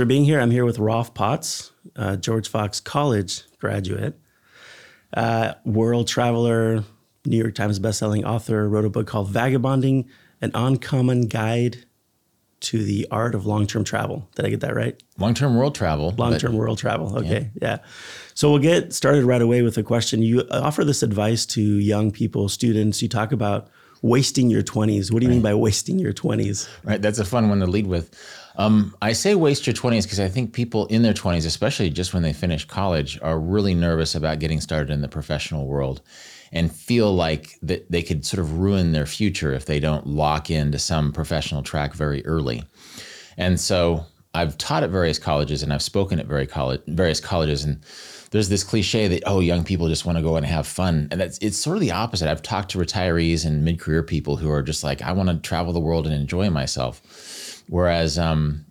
for being here. I'm here with Rolf Potts, uh, George Fox College graduate, uh, world traveler, New York Times bestselling author, wrote a book called Vagabonding An Uncommon Guide to the Art of Long Term Travel. Did I get that right? Long term world travel. Long term world travel. Okay. Yeah. yeah. So we'll get started right away with a question. You offer this advice to young people, students. You talk about wasting your 20s. What do you right. mean by wasting your 20s? Right. That's a fun one to lead with. Um, I say waste your 20s because I think people in their 20s, especially just when they finish college, are really nervous about getting started in the professional world and feel like that they could sort of ruin their future if they don't lock into some professional track very early. And so I've taught at various colleges and I've spoken at very college, various colleges and there's this cliche that oh young people just want to go and have fun. And that's it's sort of the opposite. I've talked to retirees and mid-career people who are just like i want to travel the world and enjoy myself whereas um,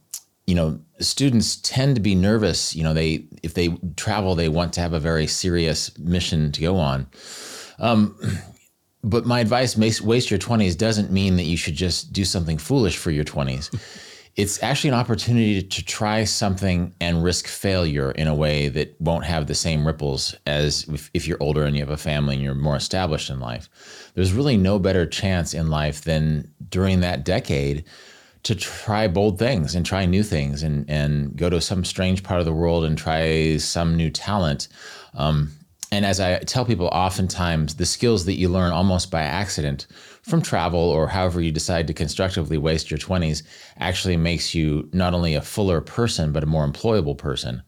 you know students tend to be nervous you know they if they travel they want to have a very serious mission to go on um, but my advice waste your 20s doesn't mean that you should just do something foolish for your 20s it's actually an opportunity to try something and risk failure in a way that won't have the same ripples as if, if, you're older and you have a family and you're more established in life. There's really no better chance in life than during that decade to try bold things and try new things and, and go to some strange part of the world and try some new talent. Um, and as I tell people, oftentimes the skills that you learn almost by accident from travel or however you decide to constructively waste your 20s actually makes you not only a fuller person, but a more employable person.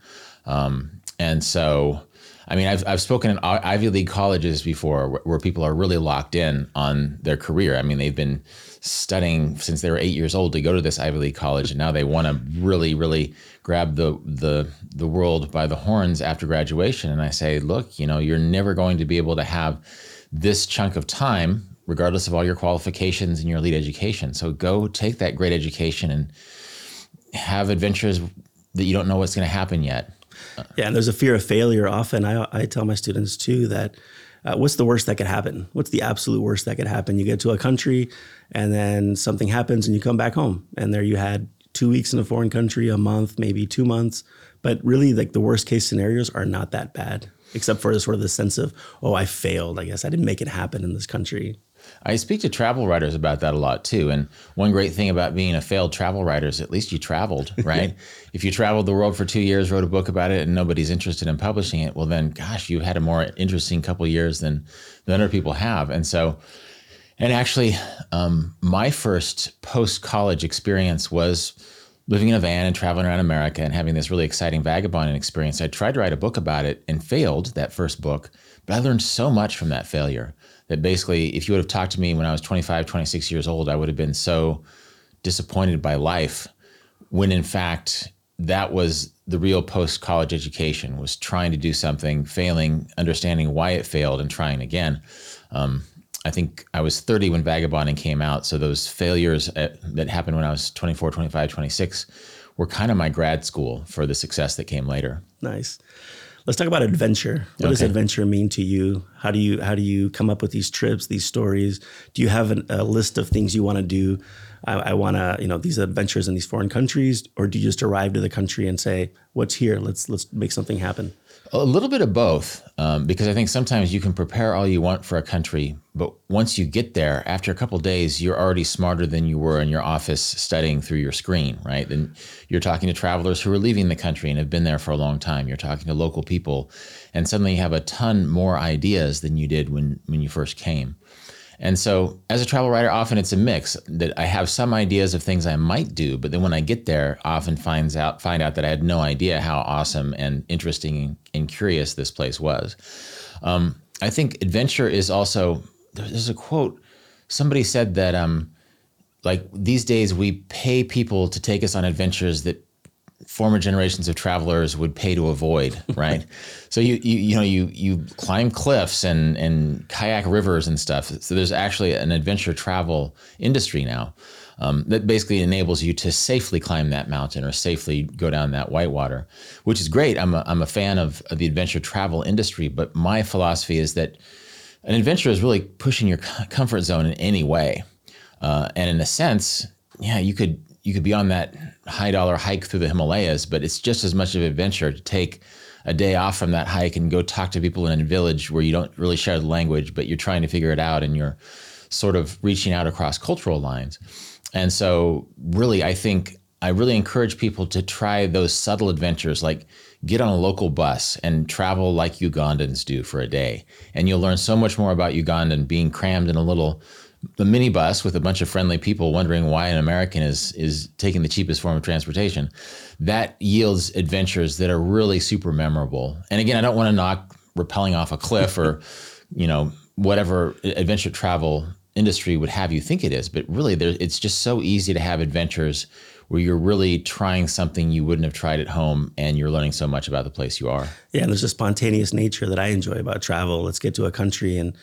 Um, and so, I mean, I've, I've spoken in Ivy League colleges before where, where people are really locked in on their career. I mean, they've been studying since they were eight years old to go to this Ivy League college, and now they want to really, really grab the the the world by the horns after graduation. And I say, look, you know, you're never going to be able to have this chunk of time regardless of all your qualifications and your elite education. So go take that great education and have adventures that you don't know what's going to happen yet. Yeah, and there's a fear of failure. Often, I, I tell my students too that uh, what's the worst that could happen? What's the absolute worst that could happen? You get to a country, and then something happens, and you come back home, and there you had two weeks in a foreign country, a month, maybe two months. But really, like the worst case scenarios are not that bad, except for the sort of the sense of, oh, I failed. I guess I didn't make it happen in this country. I speak to travel writers about that a lot too. And one great thing about being a failed travel writer is at least you traveled, right? if you traveled the world for two years, wrote a book about it, and nobody's interested in publishing it, well, then gosh, you had a more interesting couple years than than other people have. And so, and actually, um, my first post college experience was living in a van and traveling around America and having this really exciting vagabonding experience. I tried to write a book about it and failed that first book, but I learned so much from that failure that basically, if you would have talked to me when I was 25, 26 years old, I would have been so disappointed by life when in fact that was the real post college education was trying to do something failing understanding why it failed and trying again. Um, i think i was 30 when vagabonding came out so those failures at, that happened when i was 24 25 26 were kind of my grad school for the success that came later. Nice Let's talk about adventure. What okay. does adventure mean to you? How do you how do you come up with these trips, these stories? Do you have an, a list of things you want to do? I, I want to, you know, these adventures in these foreign countries, or do you just arrive to the country and say, "What's here? Let's let's make something happen." A little bit of both, um, because I think sometimes you can prepare all you want for a country, but once you get there, after a couple days, you're already smarter than you were in your office studying through your screen, right? And you're talking to travelers who are leaving the country and have been there for a long time. You're talking to local people, and suddenly you have a ton more ideas than you did when when you first came. And so, as a travel writer, often it's a mix that I have some ideas of things I might do, but then when I get there, often finds out find out that I had no idea how awesome and interesting and curious this place was. Um, I think adventure is also there's a quote somebody said that um, like these days we pay people to take us on adventures that former generations of travelers would pay to avoid, right? so you, you you know you you climb cliffs and and kayak rivers and stuff. So there's actually an adventure travel industry now um, that basically enables you to safely climb that mountain or safely go down that whitewater, which is great. I'm a, I'm a fan of, of the adventure travel industry, but my philosophy is that an adventure is really pushing your comfort zone in any way. Uh, and in a sense, yeah, you could you could be on that high dollar hike through the Himalayas, but it's just as much of an adventure to take a day off from that hike and go talk to people in a village where you don't really share the language, but you're trying to figure it out and you're sort of reaching out across cultural lines. And so, really, I think I really encourage people to try those subtle adventures, like get on a local bus and travel like Ugandans do for a day. And you'll learn so much more about Ugandan being crammed in a little a minibus with a bunch of friendly people wondering why an American is is taking the cheapest form of transportation. That yields adventures that are really super memorable. And again, I don't want to knock rappelling off a cliff or, you know, whatever adventure travel industry would have you think it is, but really there, it's just so easy to have adventures where you're really trying something you wouldn't have tried at home and you're learning so much about the place you are. Yeah, and there's a spontaneous nature that I enjoy about travel. Let's get to a country and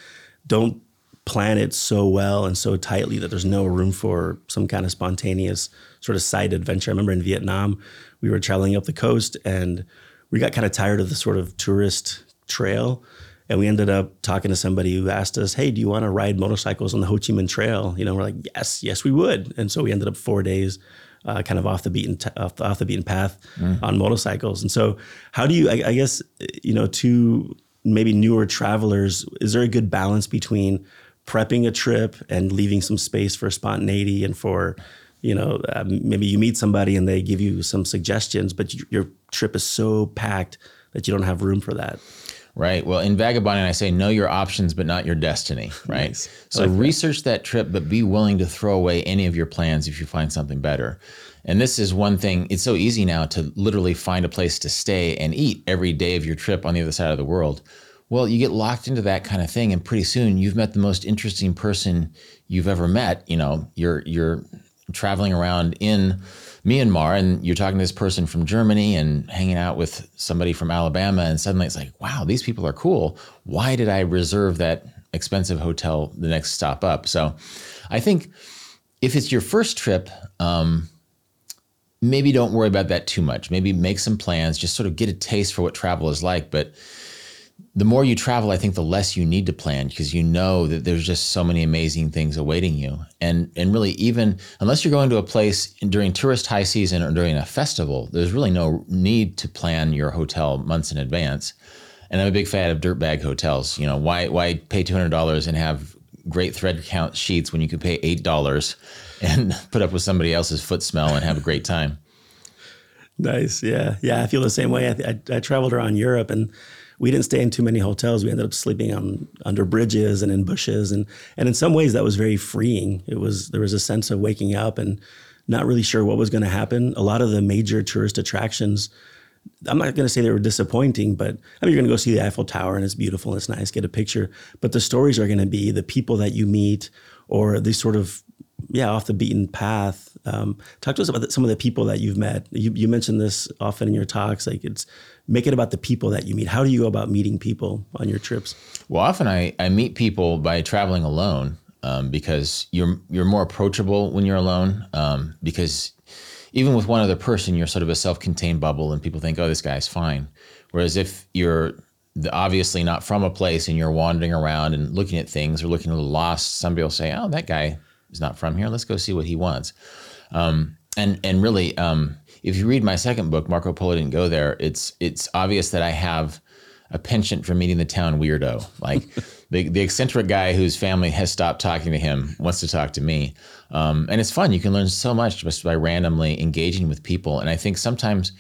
don't plan it so well and so tightly that there's no room for some kind of spontaneous sort of side adventure. I remember in Vietnam, we were traveling up the coast and we got kind of tired of the sort of tourist trail. And we ended up talking to somebody who asked us, Hey, do you want to ride motorcycles on the Ho Chi Minh Trail? You know, we're like, Yes, yes, we would. And so we ended up four days uh, kind of off the beaten t- off, the, off the beaten path mm. on motorcycles. And so, how do you? I, I, guess you know, to maybe newer travelers, is there a good balance between prepping a trip and leaving some space for spontaneity and for you know uh, maybe you meet somebody and they give you some suggestions but you, your trip is so packed that you don't have room for that. Right. Well in vagabonding i say know your options but not your destiny right? Nice. so like research that. that trip but be willing to throw away any of your plans if you find something better. And this is one thing it's so easy now to literally find a place to stay and eat every day of your trip on the other side of the world well, you get locked into that kind of thing, and pretty soon you've met the most interesting person you've ever met. You know, you're you're traveling around in Myanmar, and you're talking to this person from Germany and hanging out with somebody from Alabama, and suddenly it's like, wow, these people are cool. Why did I reserve that expensive hotel the next stop up? So, I think if it's your first trip. Um, maybe don't worry about that too much. Maybe make some plans, just sort of get a taste for what travel is like. But the more you travel, I think the less you need to plan because you know that there's just so many amazing things awaiting you. And and really, even unless you're going to a place during tourist high season or during a festival, there's really no need to plan your hotel months in advance. And I'm a big fan of dirtbag hotels. You know, why why pay two hundred dollars and have great thread count sheets when you could pay eight dollars and put up with somebody else's foot smell and have a great time. Nice, yeah, yeah. I feel the same way. I, I, I traveled around Europe and we didn't stay in too many hotels. We ended up sleeping on under bridges and in bushes, and and in some ways that was very freeing. It was there was a sense of waking up and not really sure what was going to happen. A lot of the major tourist attractions. I'm not going to say they were disappointing, but I mean, you're going to go see the Eiffel Tower and it's beautiful and it's nice, get a picture. But the stories are going to be the people that you meet or these sort of, yeah, off the beaten path. Um, talk to us about some of the people that you've met. You, you mentioned this often in your talks. Like it's make it about the people that you meet. How do you go about meeting people on your trips? Well, often I, I meet people by traveling alone um, because you're you're more approachable when you're alone. Um, because even with one other person, you're sort of a self-contained bubble, and people think, "Oh, this guy's fine." Whereas if you're obviously not from a place and you're wandering around and looking at things or looking a little lost, somebody will say, "Oh, that guy is not from here. Let's go see what he wants." Um, and and really, um, if you read my second book, Marco Polo didn't go there. It's it's obvious that I have a penchant for meeting the town weirdo. Like the the eccentric guy whose family has stopped talking to him wants to talk to me, um, and it's fun. You can learn so much just by randomly engaging with people. And I think sometimes.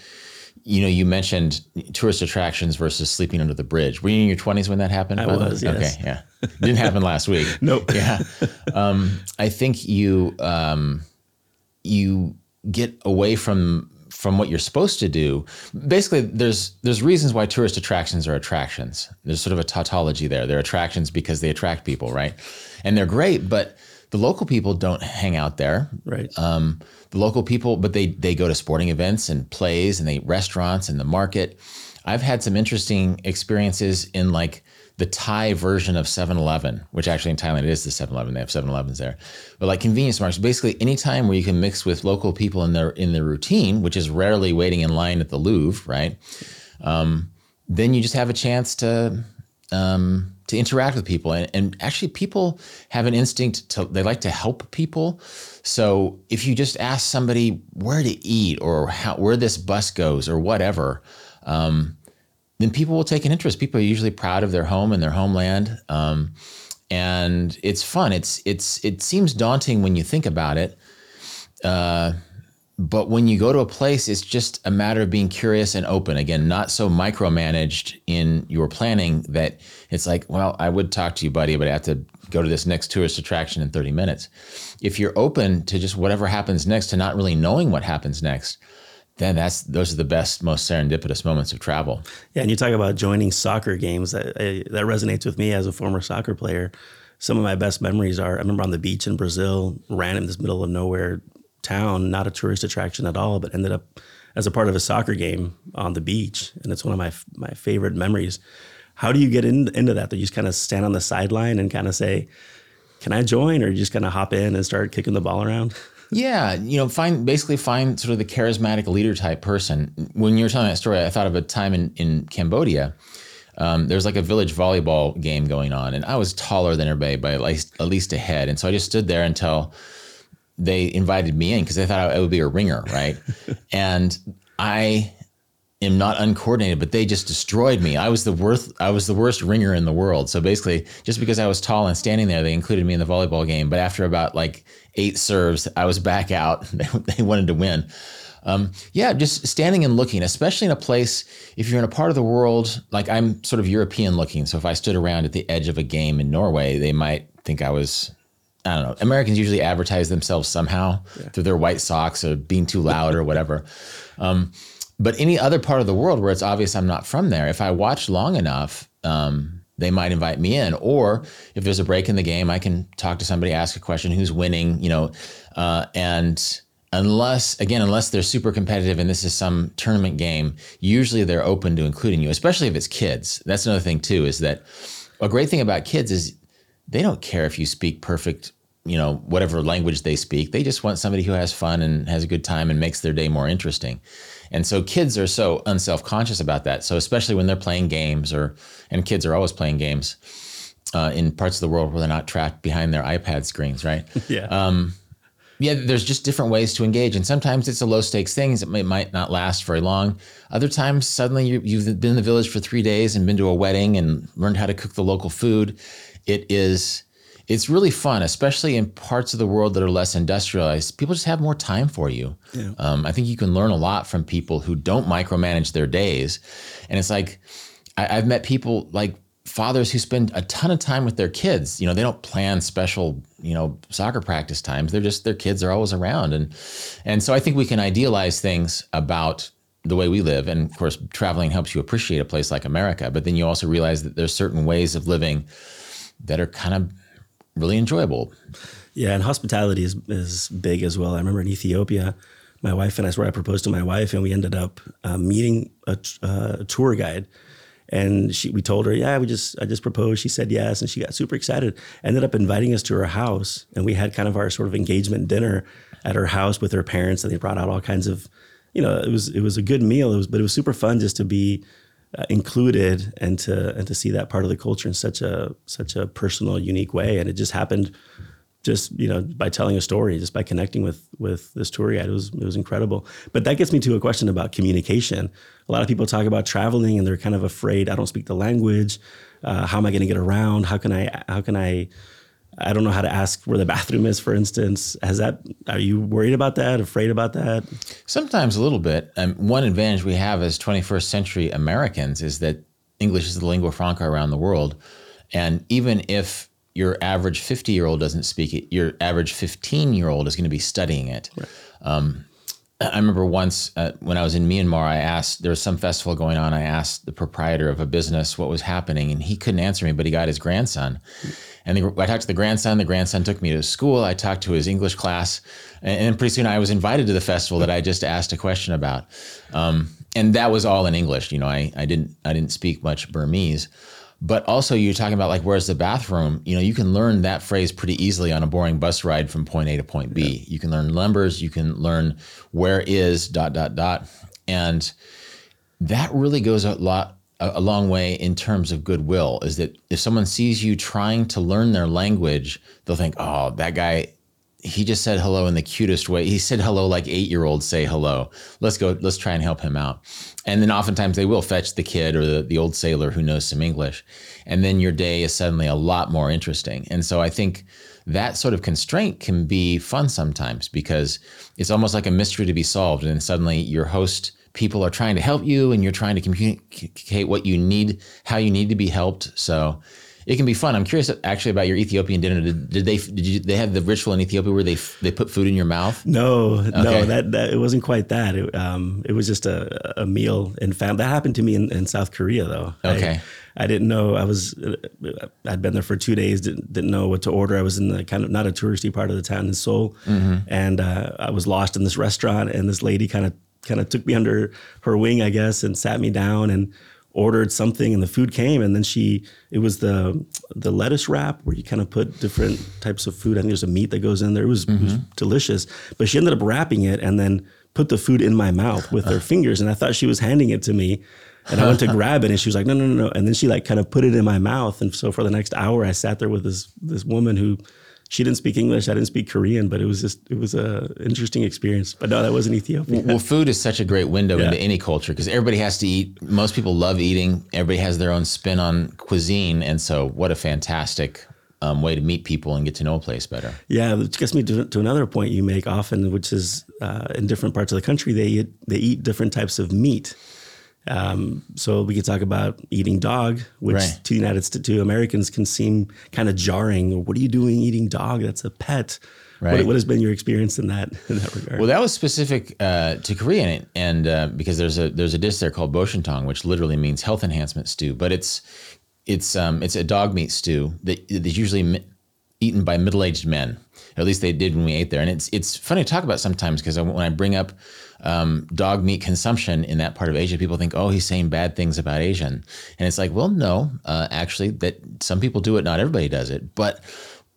You know, you mentioned tourist attractions versus sleeping under the bridge. Were you in your twenties when that happened? I was. Yes. Okay, yeah, didn't happen last week. nope. Yeah, um, I think you um, you get away from from what you're supposed to do. Basically, there's there's reasons why tourist attractions are attractions. There's sort of a tautology there. They're attractions because they attract people, right? And they're great, but the local people don't hang out there. Right. Um, the local people, but they they go to sporting events and plays and they restaurants and the market. I've had some interesting experiences in like the Thai version of 7-Eleven, which actually in Thailand it is the 7-Eleven. They have 7-Elevens there. But like convenience markets, basically any time where you can mix with local people in their in their routine, which is rarely waiting in line at the Louvre, right? Um, then you just have a chance to um, to interact with people. And, and actually, people have an instinct to, they like to help people. So if you just ask somebody where to eat or how, where this bus goes or whatever, um, then people will take an interest. People are usually proud of their home and their homeland. Um, and it's fun. It's, it's, it seems daunting when you think about it. Uh, but when you go to a place, it's just a matter of being curious and open. Again, not so micromanaged in your planning that it's like, well, I would talk to you, buddy, but I have to go to this next tourist attraction in 30 minutes. If you're open to just whatever happens next, to not really knowing what happens next, then that's those are the best, most serendipitous moments of travel. Yeah, and you talk about joining soccer games. That eh, that resonates with me as a former soccer player. Some of my best memories are I remember on the beach in Brazil, ran in this middle of nowhere town, not a tourist attraction at all, but ended up as a part of a soccer game on the beach, and it's one of my my favorite memories. How do you get in, into that? Do you just kind of stand on the sideline and kind of say, "Can I join?" or you just kind of hop in and start kicking the ball around? Yeah, you know, find basically find sort of the charismatic leader type person. When you were telling that story, I thought of a time in in Cambodia. Um, there was like a village volleyball game going on, and I was taller than everybody by at least, at least a head, and so I just stood there until they invited me in because they thought I would be a ringer, right? and I am not uncoordinated, but they just destroyed me. I was the worst. I was the worst ringer in the world. So basically, just because I was tall and standing there, they included me in the volleyball game. But after about like eight serves, I was back out. They, they wanted to win. Um, yeah, just standing and looking, especially in a place, if you're in a part of the world, like I'm sort of European looking. So if I stood around at the edge of a game in Norway, they might think I was I don't know. Americans usually advertise themselves somehow yeah. through their white socks or being too loud or whatever. Um, but any other part of the world where it's obvious I'm not from there, if I watch long enough, um, they might invite me in. Or if there's a break in the game, I can talk to somebody, ask a question, who's winning, you know, uh, and unless again unless they're super competitive and this is some tournament game usually they're open to including you especially if it's kids. That's another thing too is that a great thing about kids is they don't care if you speak perfect you know whatever language they speak. They just want somebody who has fun and has a good time and makes their day more interesting and so kids are so unself-conscious about that. So especially when they're playing games or and kids are always playing games uh, in parts of the world where they're not trapped behind their ipad screens right? Yeah. Um, yeah there's just different ways to engage. And sometimes it's a low stakes thing it might, might not last very long. Other times suddenly you, you've been in the village for three days and been to a wedding and learned how to cook the local food. It is it's really fun, especially in parts of the world that are less industrialized. People just have more time for you. Yeah. Um, I think you can learn a lot from people who don't micromanage their days. And it's like, I, I've met people like fathers who spend a ton of time with their kids. You know, they don't plan special, you know, soccer practice times. They're just their kids are always around, and and so I think we can idealize things about the way we live. And of course, traveling helps you appreciate a place like America. But then you also realize that there's certain ways of living that are kind of really enjoyable. Yeah, and hospitality is is big as well. I remember in Ethiopia, my wife and I, where I proposed to my wife, and we ended up uh, meeting a, a, tour guide. And she, we told her, yeah, we just, I just proposed. She said yes, and she got super excited. Ended up inviting us to her house, and we had kind of our sort of engagement dinner at her house with her parents, and they brought out all kinds of, you know, it was it was a good meal. It was, but it was super fun just to be uh, included and to and to see that part of the culture in such a such a personal, unique way. And it just happened just you know by telling a story, just by connecting with with this tour guide. It was it was incredible. But that gets me to a question about communication. A lot of people talk about traveling and they're kind of afraid. I don't speak the language. Uh, how am I going to get around? How can I how can I I don't know how to ask where the bathroom is, for instance. Has that? Are you worried about that? Afraid about that? Sometimes a little bit. Um, one advantage we have as 21st century Americans is that English is the lingua franca around the world, and even if your average 50 year old doesn't speak it, your average 15 year old is going to be studying it. Right. Um, I remember once uh, when I was in Myanmar, I asked, there was some festival going on. I asked the proprietor of a business what was happening, and he couldn't answer me, but he got his grandson. And the, I talked to the grandson. The grandson took me to school. I talked to his English class. And, and pretty soon I was invited to the festival that I just asked a question about. Um, and that was all in English. You know, I, I, didn't, I didn't speak much Burmese but also you're talking about like where's the bathroom you know you can learn that phrase pretty easily on a boring bus ride from point a to point b yeah. you can learn numbers you can learn where is dot dot dot and that really goes a lot a, a long way in terms of goodwill. Is that if someone sees you trying to learn their language, they'll think, "Oh, that guy." He just said hello in the cutest way. He said hello like eight year olds say hello. Let's go, let's try and help him out. And then oftentimes they will fetch the kid or the, the old sailor who knows some English. And then your day is suddenly a lot more interesting. And so I think that sort of constraint can be fun sometimes because it's almost like a mystery to be solved. And suddenly your host people are trying to help you and you're trying to communicate what you need, how you need to be helped. So it can be fun. I'm curious actually about your Ethiopian dinner. Did, did they did you, they have the ritual in Ethiopia where they they put food in your mouth? No, okay. no, that, that it wasn't quite that. It, um, it was just a, a meal in family. That happened to me in, in South Korea though. Okay. I, I didn't know I was. I'd been there for two days. Didn't, didn't know what to order. I was in the kind of not a touristy part of the town in Seoul, mm-hmm. and uh, I was lost in this restaurant. And this lady kind of kind of took me under her wing, I guess, and sat me down and ordered something and the food came and then she it was the the lettuce wrap where you kind of put different types of food. I think there's a meat that goes in there. It was, mm-hmm. it was mm-hmm. delicious. But she ended up wrapping it and then put the food in my mouth with her fingers. And I thought she was handing it to me. And I went to grab it and she was like, no, no, no, no. And then she like kind of put it in my mouth. And so for the next hour I sat there with this this woman who she didn't speak English. I didn't speak Korean, but it was just it was a interesting experience. But no, that wasn't Ethiopia. Well, food is such a great window yeah. into any culture because everybody has to eat. Most people love eating. Everybody has their own spin on cuisine, and so what a fantastic um, way to meet people and get to know a place better. Yeah, which gets me to, to another point you make often, which is uh, in different parts of the country they eat, they eat different types of meat. Um, so we could talk about eating dog, which right. to the United States, to Americans can seem kind of jarring. What are you doing eating dog? That's a pet. Right. What, what, has been your experience in that in that regard? Well, that was specific uh, to Korea, and uh, because there's a there's a dish there called boshintang, which literally means health enhancement stew, but it's it's um, it's a dog meat stew that that is usually eaten by middle aged men. Or at least they did when we ate there, and it's it's funny to talk about sometimes because when I bring up um, dog meat consumption in that part of Asia, people think, oh, he's saying bad things about Asian. And it's like, well, no, uh, actually, that some people do it, not everybody does it. But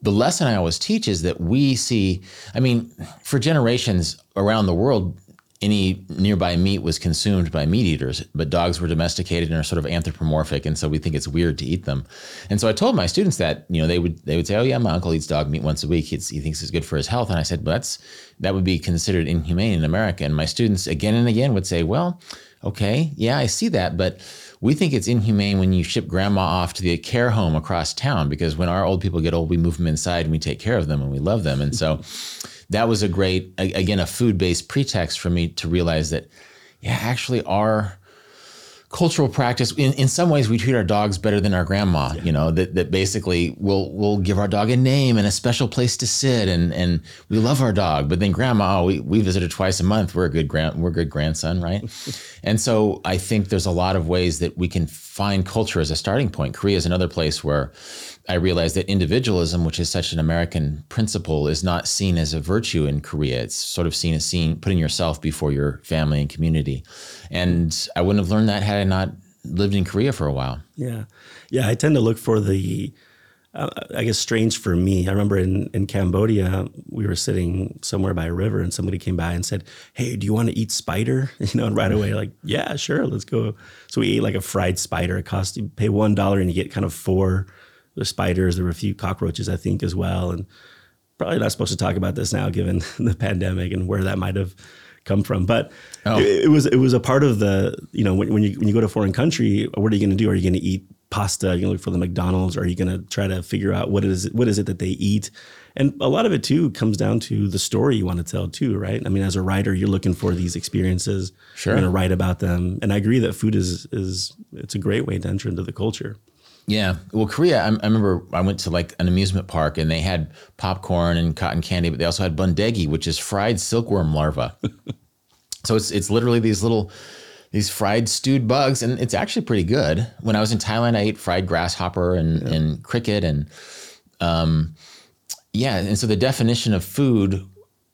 the lesson I always teach is that we see, I mean, for generations around the world, any nearby meat was consumed by meat eaters, but dogs were domesticated and are sort of anthropomorphic, and so we think it's weird to eat them. And so I told my students that you know they would they would say, "Oh yeah, my uncle eats dog meat once a week. He thinks it's good for his health." And I said, "Well, that's that would be considered inhumane in America." And my students again and again would say, "Well, okay, yeah, I see that, but." We think it's inhumane when you ship grandma off to the care home across town because when our old people get old, we move them inside and we take care of them and we love them. And so that was a great, again, a food based pretext for me to realize that, yeah, actually, our cultural practice in, in some ways we treat our dogs better than our grandma yeah. you know that, that basically we'll we'll give our dog a name and a special place to sit and and we love our dog. But then grandma oh, we, we visit her twice a month. We're a good grand we're a good grandson right? And so i think there's a lot of ways that we can find culture as a starting point. Korea is another place where I realized that individualism, which is such an American principle, is not seen as a virtue in Korea. It's sort of seen as seeing putting yourself before your family and community. And I wouldn't have learned that had I not lived in Korea for a while. Yeah, yeah. I tend to look for the, uh, I guess, strange for me. I remember in in Cambodia, we were sitting somewhere by a river, and somebody came by and said, "Hey, do you want to eat spider?" You know, and right away, like, yeah, sure, let's go. So we ate like a fried spider. It cost you pay one dollar and you get kind of four the spiders. There were a few cockroaches, I think, as well. And probably not supposed to talk about this now, given the pandemic and where that might have come from. But oh. it, it, was it was a part of the you know when, when you when you go to a foreign country, what are you going to do? Are you going to eat pasta? Are you going to look for the McDonald's? Or are you going to try to figure out what is it, what is it that they eat? And a lot of it too comes down to the story you want to tell too, right? I mean, as a writer, you're looking for these experiences. Sure. You're going to write about them, and I agree that food is is it's a great way to enter into the culture. Yeah. Well, Korea, I, I, remember I went to like an amusement park and they had popcorn and cotton candy, but they also had bundegi, which is fried silkworm larva. so it's it's literally these little these fried stewed bugs, and it's actually pretty good. When I was in Thailand, I ate fried grasshopper and, yeah. and cricket, and um, yeah. And so the definition of food,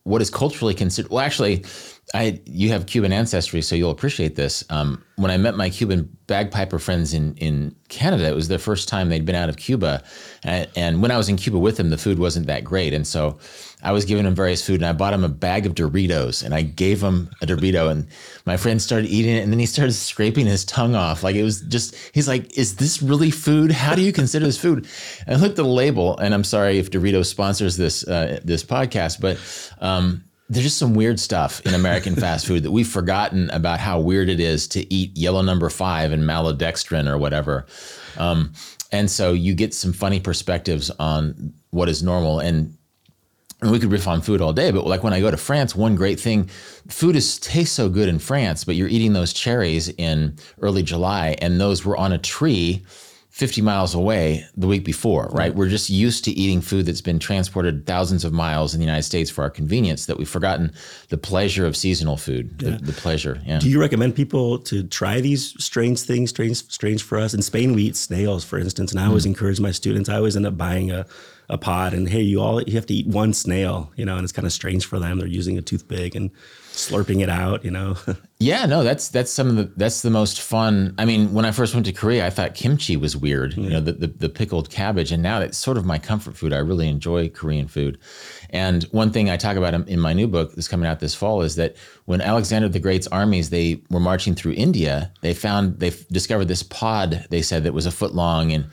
what is culturally considered, well, actually, I you have Cuban ancestry, so you'll appreciate this. Um, when I met my Cuban bagpiper friends in in Canada, it was the first time they'd been out of Cuba, and, and when I was in Cuba with them, the food wasn't that great, and so I was giving them various food, and I bought him a bag of Doritos, and I gave him a Dorito, and my friend started eating it, and then he started scraping his tongue off, like it was just. He's like, "Is this really food? How do you consider this food?" And I looked at the label, and I'm sorry if Doritos sponsors this uh, this podcast, but. Um, there's just some weird stuff in American fast food that we've forgotten about how weird it is to eat yellow number five and maltodextrin or whatever. Um, and so you get some funny perspectives on what is normal. And, and we could riff on food all day, but like when I go to France, one great thing, food is tastes so good in France, but you're eating those cherries in early July, and those were on a tree 50 miles away the week before, right? We're just used to eating food that's been transported thousands of miles in the United States for our convenience that we've forgotten the pleasure of seasonal food, the, the pleasure. Yeah. Do you recommend people to try these strange things, strange, strange for us? In Spain, we eat snails, for instance, and I always hmm. encourage my students. I always end up buying a, a pod, and hey, you all you have to eat one snail, you know, and it's kind of strange for them. They're using a toothpick and slurping it out, you know. Yeah, no, that's that's some of the that's the most fun. I mean, when I first went to Korea, I thought kimchi was weird, you know, the, the the pickled cabbage, and now it's sort of my comfort food. I really enjoy Korean food. And one thing I talk about in- in my new book that's coming out this fall is that when Alexander the Great's armies they were marching through India, they found they discovered this pod. They said that was a foot long, and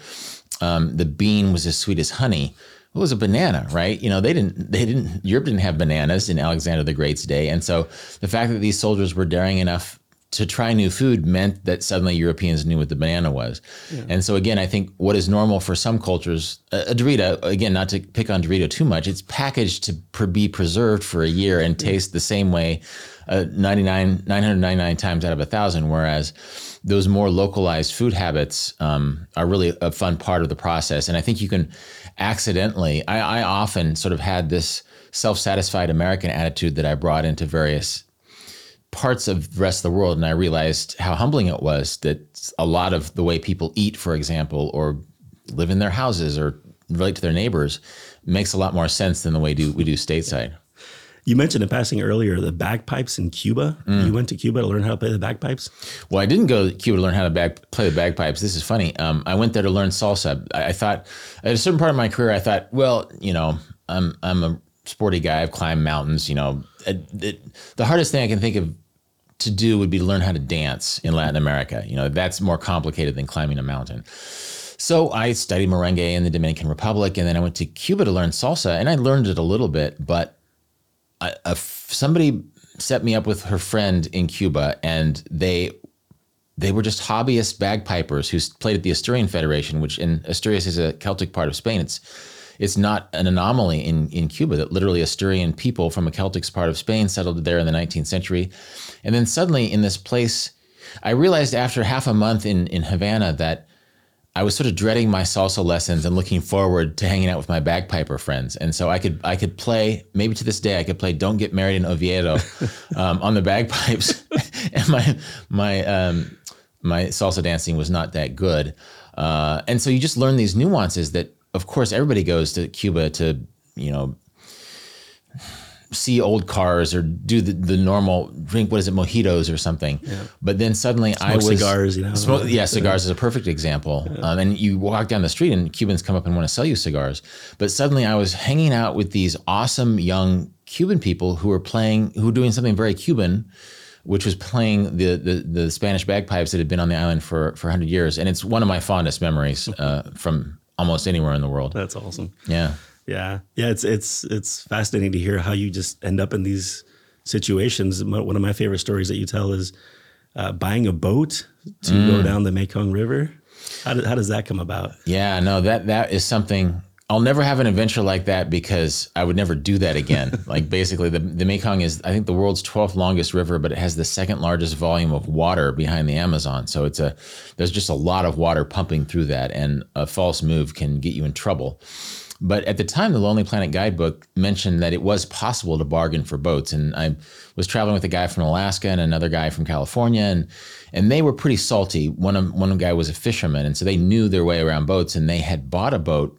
um, the bean was as sweet as honey. It was a banana, right? You know, they didn't, they didn't, Europe didn't have bananas in Alexander the Great's day. And so the fact that these soldiers were daring enough to try new food meant that suddenly Europeans knew what the banana was. And so again, I think what is normal for some cultures, a, a Dorito, again, not to pick on Dorito too much, it's packaged to be preserved for a year and taste the same way uh, 99, 999 times out of a thousand. Whereas those more localized food habits um, are really a fun part of the process. And I think you can accidentally, I, I often sort of had this self satisfied American attitude that I brought into various parts of the rest of the world and I realized how humbling it was that a lot of the way people eat, for example, or live in their houses or relate to their neighbors makes a lot more sense than the way do, we do stateside. You mentioned in passing earlier the bagpipes in Cuba. You went to Cuba to learn how to play the bagpipes. Well, I didn't go to Cuba to learn how to bag, play the bagpipes. This is funny. Um, I went there to learn salsa. I, I thought at a certain part of my career, I thought, well, you know, I'm I'm a sporty guy. I've climbed mountains. You know, it, it, the hardest thing I can think of to do would be to learn how to dance in Latin America. You know, that's more complicated than climbing a mountain. So I studied merengue in the Dominican Republic, and then I went to Cuba to learn salsa, and I learned it a little bit, but a, a somebody set me up with her friend in Cuba, and they they were just hobbyist bagpipers who played at the Asturian Federation, which in Asturias is a Celtic part of Spain. It's it's not an anomaly in, in Cuba that literally Asturian people from a Celtic part of Spain settled there in the 19th century. And then suddenly in this place, I realized after half a month in, in Havana that I was sort of dreading my salsa lessons and looking forward to hanging out with my bagpiper friends. And so I could I could play maybe to this day I could play "Don't Get Married in Oviedo" um, on the bagpipes, and my my um, my salsa dancing was not that good. Uh, and so you just learn these nuances that, of course, everybody goes to Cuba to you know see old cars or do the, the normal drink what is it mojitos or something but then suddenly i was cigars, you know. Smoke, yeah, cigars is a perfect example. Um, and you walk down the street and Cubans come up and want to sell you cigars. But suddenly I was hanging out with these awesome young Cuban people who were playing, who were doing something very Cuban, which was playing the, the, the Spanish bagpipes that had been on the island for, for 100 years. And it's one of my fondest memories uh, from almost anywhere in the world. That's awesome. Yeah. Yeah, yeah. It's it's it's fascinating to hear how you just end up in these situations. One of my favorite stories that you tell is uh, buying a boat to go down the Mekong River. How, do, how does that come about? Yeah, no, that that is something I'll never have an adventure like that because I would never do that again. like basically the the Mekong is I think the world's 12th longest river, but it has the second largest volume of water behind the Amazon. So it's a there's just a lot of water pumping through that and a false move can get you in trouble. But at the time, the Lonely Planet guidebook mentioned that it was possible to bargain for boats. And I was traveling with a guy from Alaska and another guy from California, and and they were pretty salty. One of one guy was a fisherman, and so they knew their way around boats, and they had bought a boat.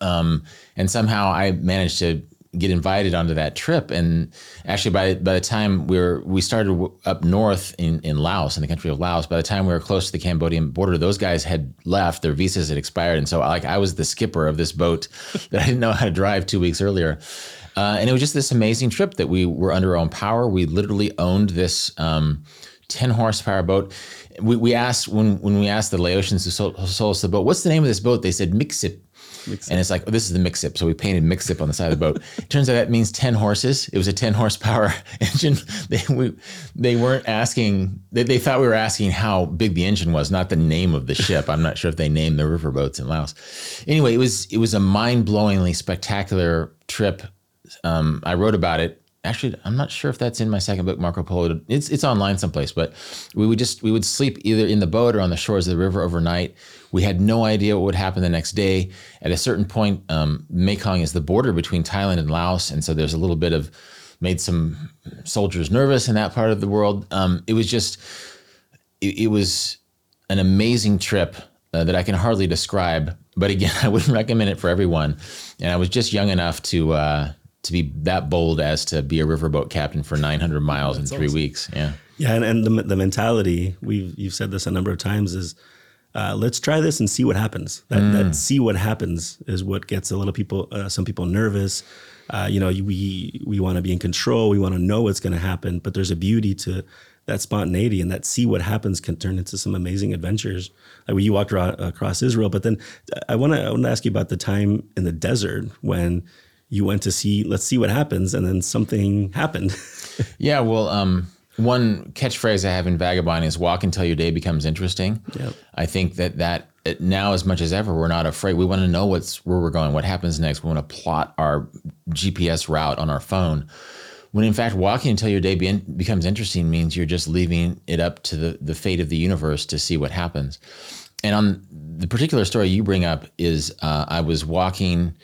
Um, and somehow I managed to get invited onto that trip. And actually, by by the time we were we started up north in in Laos, in the country of Laos, by the time we were close to the Cambodian border, those guys had left. Their visas had expired, and so like I was the skipper of this boat that I didn't know how to drive two weeks earlier. Uh, and it was just this amazing trip that we were under our own power. We literally owned this. Um, 10 horsepower boat. We, we asked when when we asked the Laotians who sold, sold us the boat, what's the name of this boat? They said Mixip. And it's like, oh, this is the Mixip. So we painted Mixip on the side of the boat. Turns out that means 10 horses. It was a 10 horsepower engine. They, we, they weren't asking, they, they thought we were asking how big the engine was, not the name of the ship. I'm not sure if they named the river boats in Laos. Anyway, it was, it was a mind blowingly spectacular trip. Um, I wrote about it actually I'm not sure if that's in my second book, Marco Polo. It's it's online someplace, but we would just we would sleep either in the boat or on the shores of the river overnight. We had no idea what would happen the next day. At a certain point, um, Mekong is the border between Thailand and Laos, and so there's a little bit of made some soldiers nervous in that part of the world. Um, it was just it, it, was an amazing trip uh, that I can hardly describe. But again, I wouldn't recommend it for everyone. And I was just young enough to. Uh, to be that bold as to be a riverboat captain for 900 miles in three awesome. weeks. Yeah. Yeah. And, and the, the mentality, we've, you've said this a number of times is, uh, let's try this and see what happens. That, mm. that, see what happens is what gets a lot of people, uh, some people nervous. Uh, you know, we we want to be in control. We want to know what's going to happen. But there's a beauty to that spontaneity and that see what happens can turn into some amazing adventures. Like when you walked across Israel. But then I want to I want to ask you about the time in the desert when you went to see let's see what happens and then something happened. Yeah well um, one catchphrase i have in vagabond is walk until your day becomes interesting. Yep. i think that that now as much as ever we're not afraid. We want to know what's where we're going what happens next. We want to plot our gps route on our phone. When in fact walking until your day be becomes interesting means you're just leaving it up to the, the fate of the universe to see what happens. And on the particular story you bring up is uh, i was walking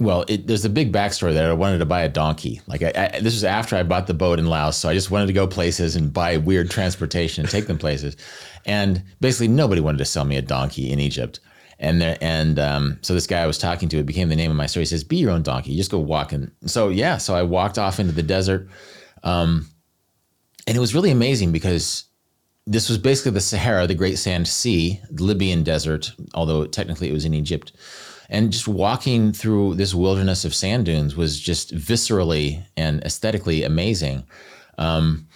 well, it, there's a big backstory there. I wanted to buy a donkey. Like I, I, this was after I bought the boat in Laos, so I just wanted to go places and buy weird transportation and take them places. And basically, nobody wanted to sell me a donkey in Egypt. And there, and um, so this guy I was talking to, it became the name of my story. He says, "Be your own donkey. You just go walking." So yeah, so I walked off into the desert, um, and it was really amazing because this was basically the Sahara, the Great Sand Sea, the Libyan desert, although technically it was in Egypt and just walking through this wilderness of sand dunes was just viscerally and aesthetically amazing. Um,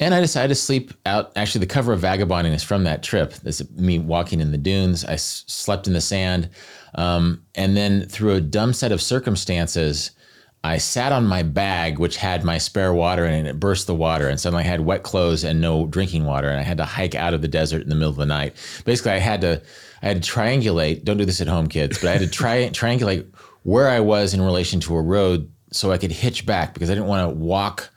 and I decided to sleep out. Actually, the cover of Vagabonding is from that trip. This is me walking in the dunes. I s- slept in the sand. Um, and then through a dumb set of circumstances, I sat on my bag, which had my spare water in it, and it burst the water. And suddenly I had wet clothes and no drinking water. And I had to hike out of the desert in the middle of the night. Basically, I had to I had to triangulate. Don't do this at home, kids. But I had to try triangulate where I was in relation to a road so I could hitch back because I didn't want to walk,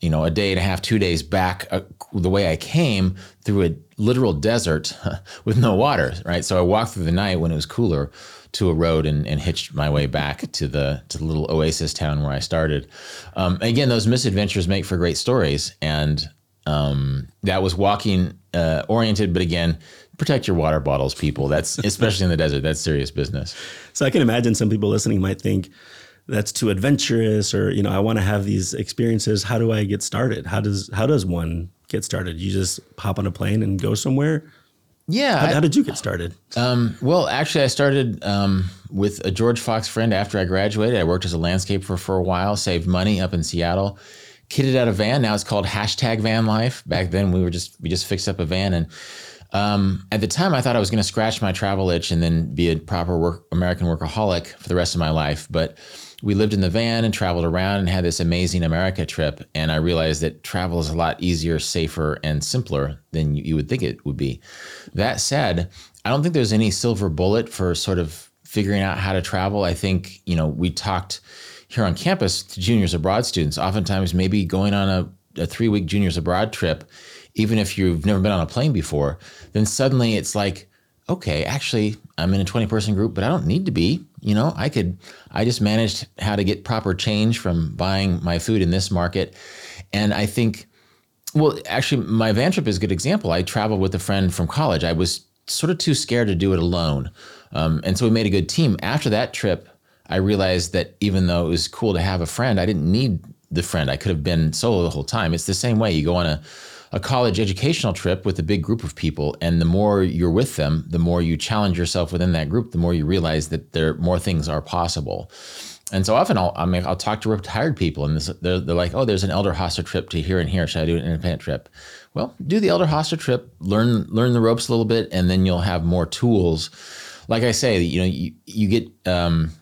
you know, a day and a half, two days back uh, the way I came through a literal desert with no water, right? So I walked through the night when it was cooler to a road and, and hitched my way back to the to the little oasis town where I started. Um, again, those misadventures make for great stories, and um, that was walking uh, oriented, but again, protect your water bottles, people. That's especially in the desert. That's serious business. So I can imagine some people listening might think that's too adventurous, or you know, I want to have these experiences. How do I get started? How does how does one get started? You just hop on a plane and go somewhere. Yeah. How, I, how did you get started? Um, well, actually, I started um, with a George Fox friend after I graduated. I worked as a landscaper for a while, saved money up in Seattle, kitted out a van. Now it's called hashtag van life. Back then, we were just we just fixed up a van and um, at the time, I thought I was going to scratch my travel itch and then be a proper work, American workaholic for the rest of my life. But we lived in the van and traveled around and had this amazing America trip. And I realized that travel is a lot easier, safer, and simpler than you would think it would be. That said, I don't think there's any silver bullet for sort of figuring out how to travel. I think, you know, we talked here on campus to juniors abroad students, oftentimes maybe going on a, a three week juniors abroad trip even if you've never been on a plane before, then suddenly it's like, okay, actually, I'm in a 20 person group, but I don't need to be. You know, I could, I just managed how to get proper change from buying my food in this market. And I think, well, actually, my van trip is a good example. I traveled with a friend from college. I was sort of too scared to do it alone. Um, and so we made a good team. After that trip, I realized that even though it was cool to have a friend, I didn't need the friend. I could have been solo the whole time. It's the same way. You go on a a college educational trip with a big group of people, and the more you're with them, the more you challenge yourself within that group, the more you realize that there more things are possible. And so often I'll I mean I'll talk to retired people, and this, they're, they're like, "Oh, there's an elder hostel trip to here and here. Should I do an independent trip?" Well, do the elder hostel trip, learn learn the ropes a little bit, and then you'll have more tools. Like I say, you know, you you get. Um,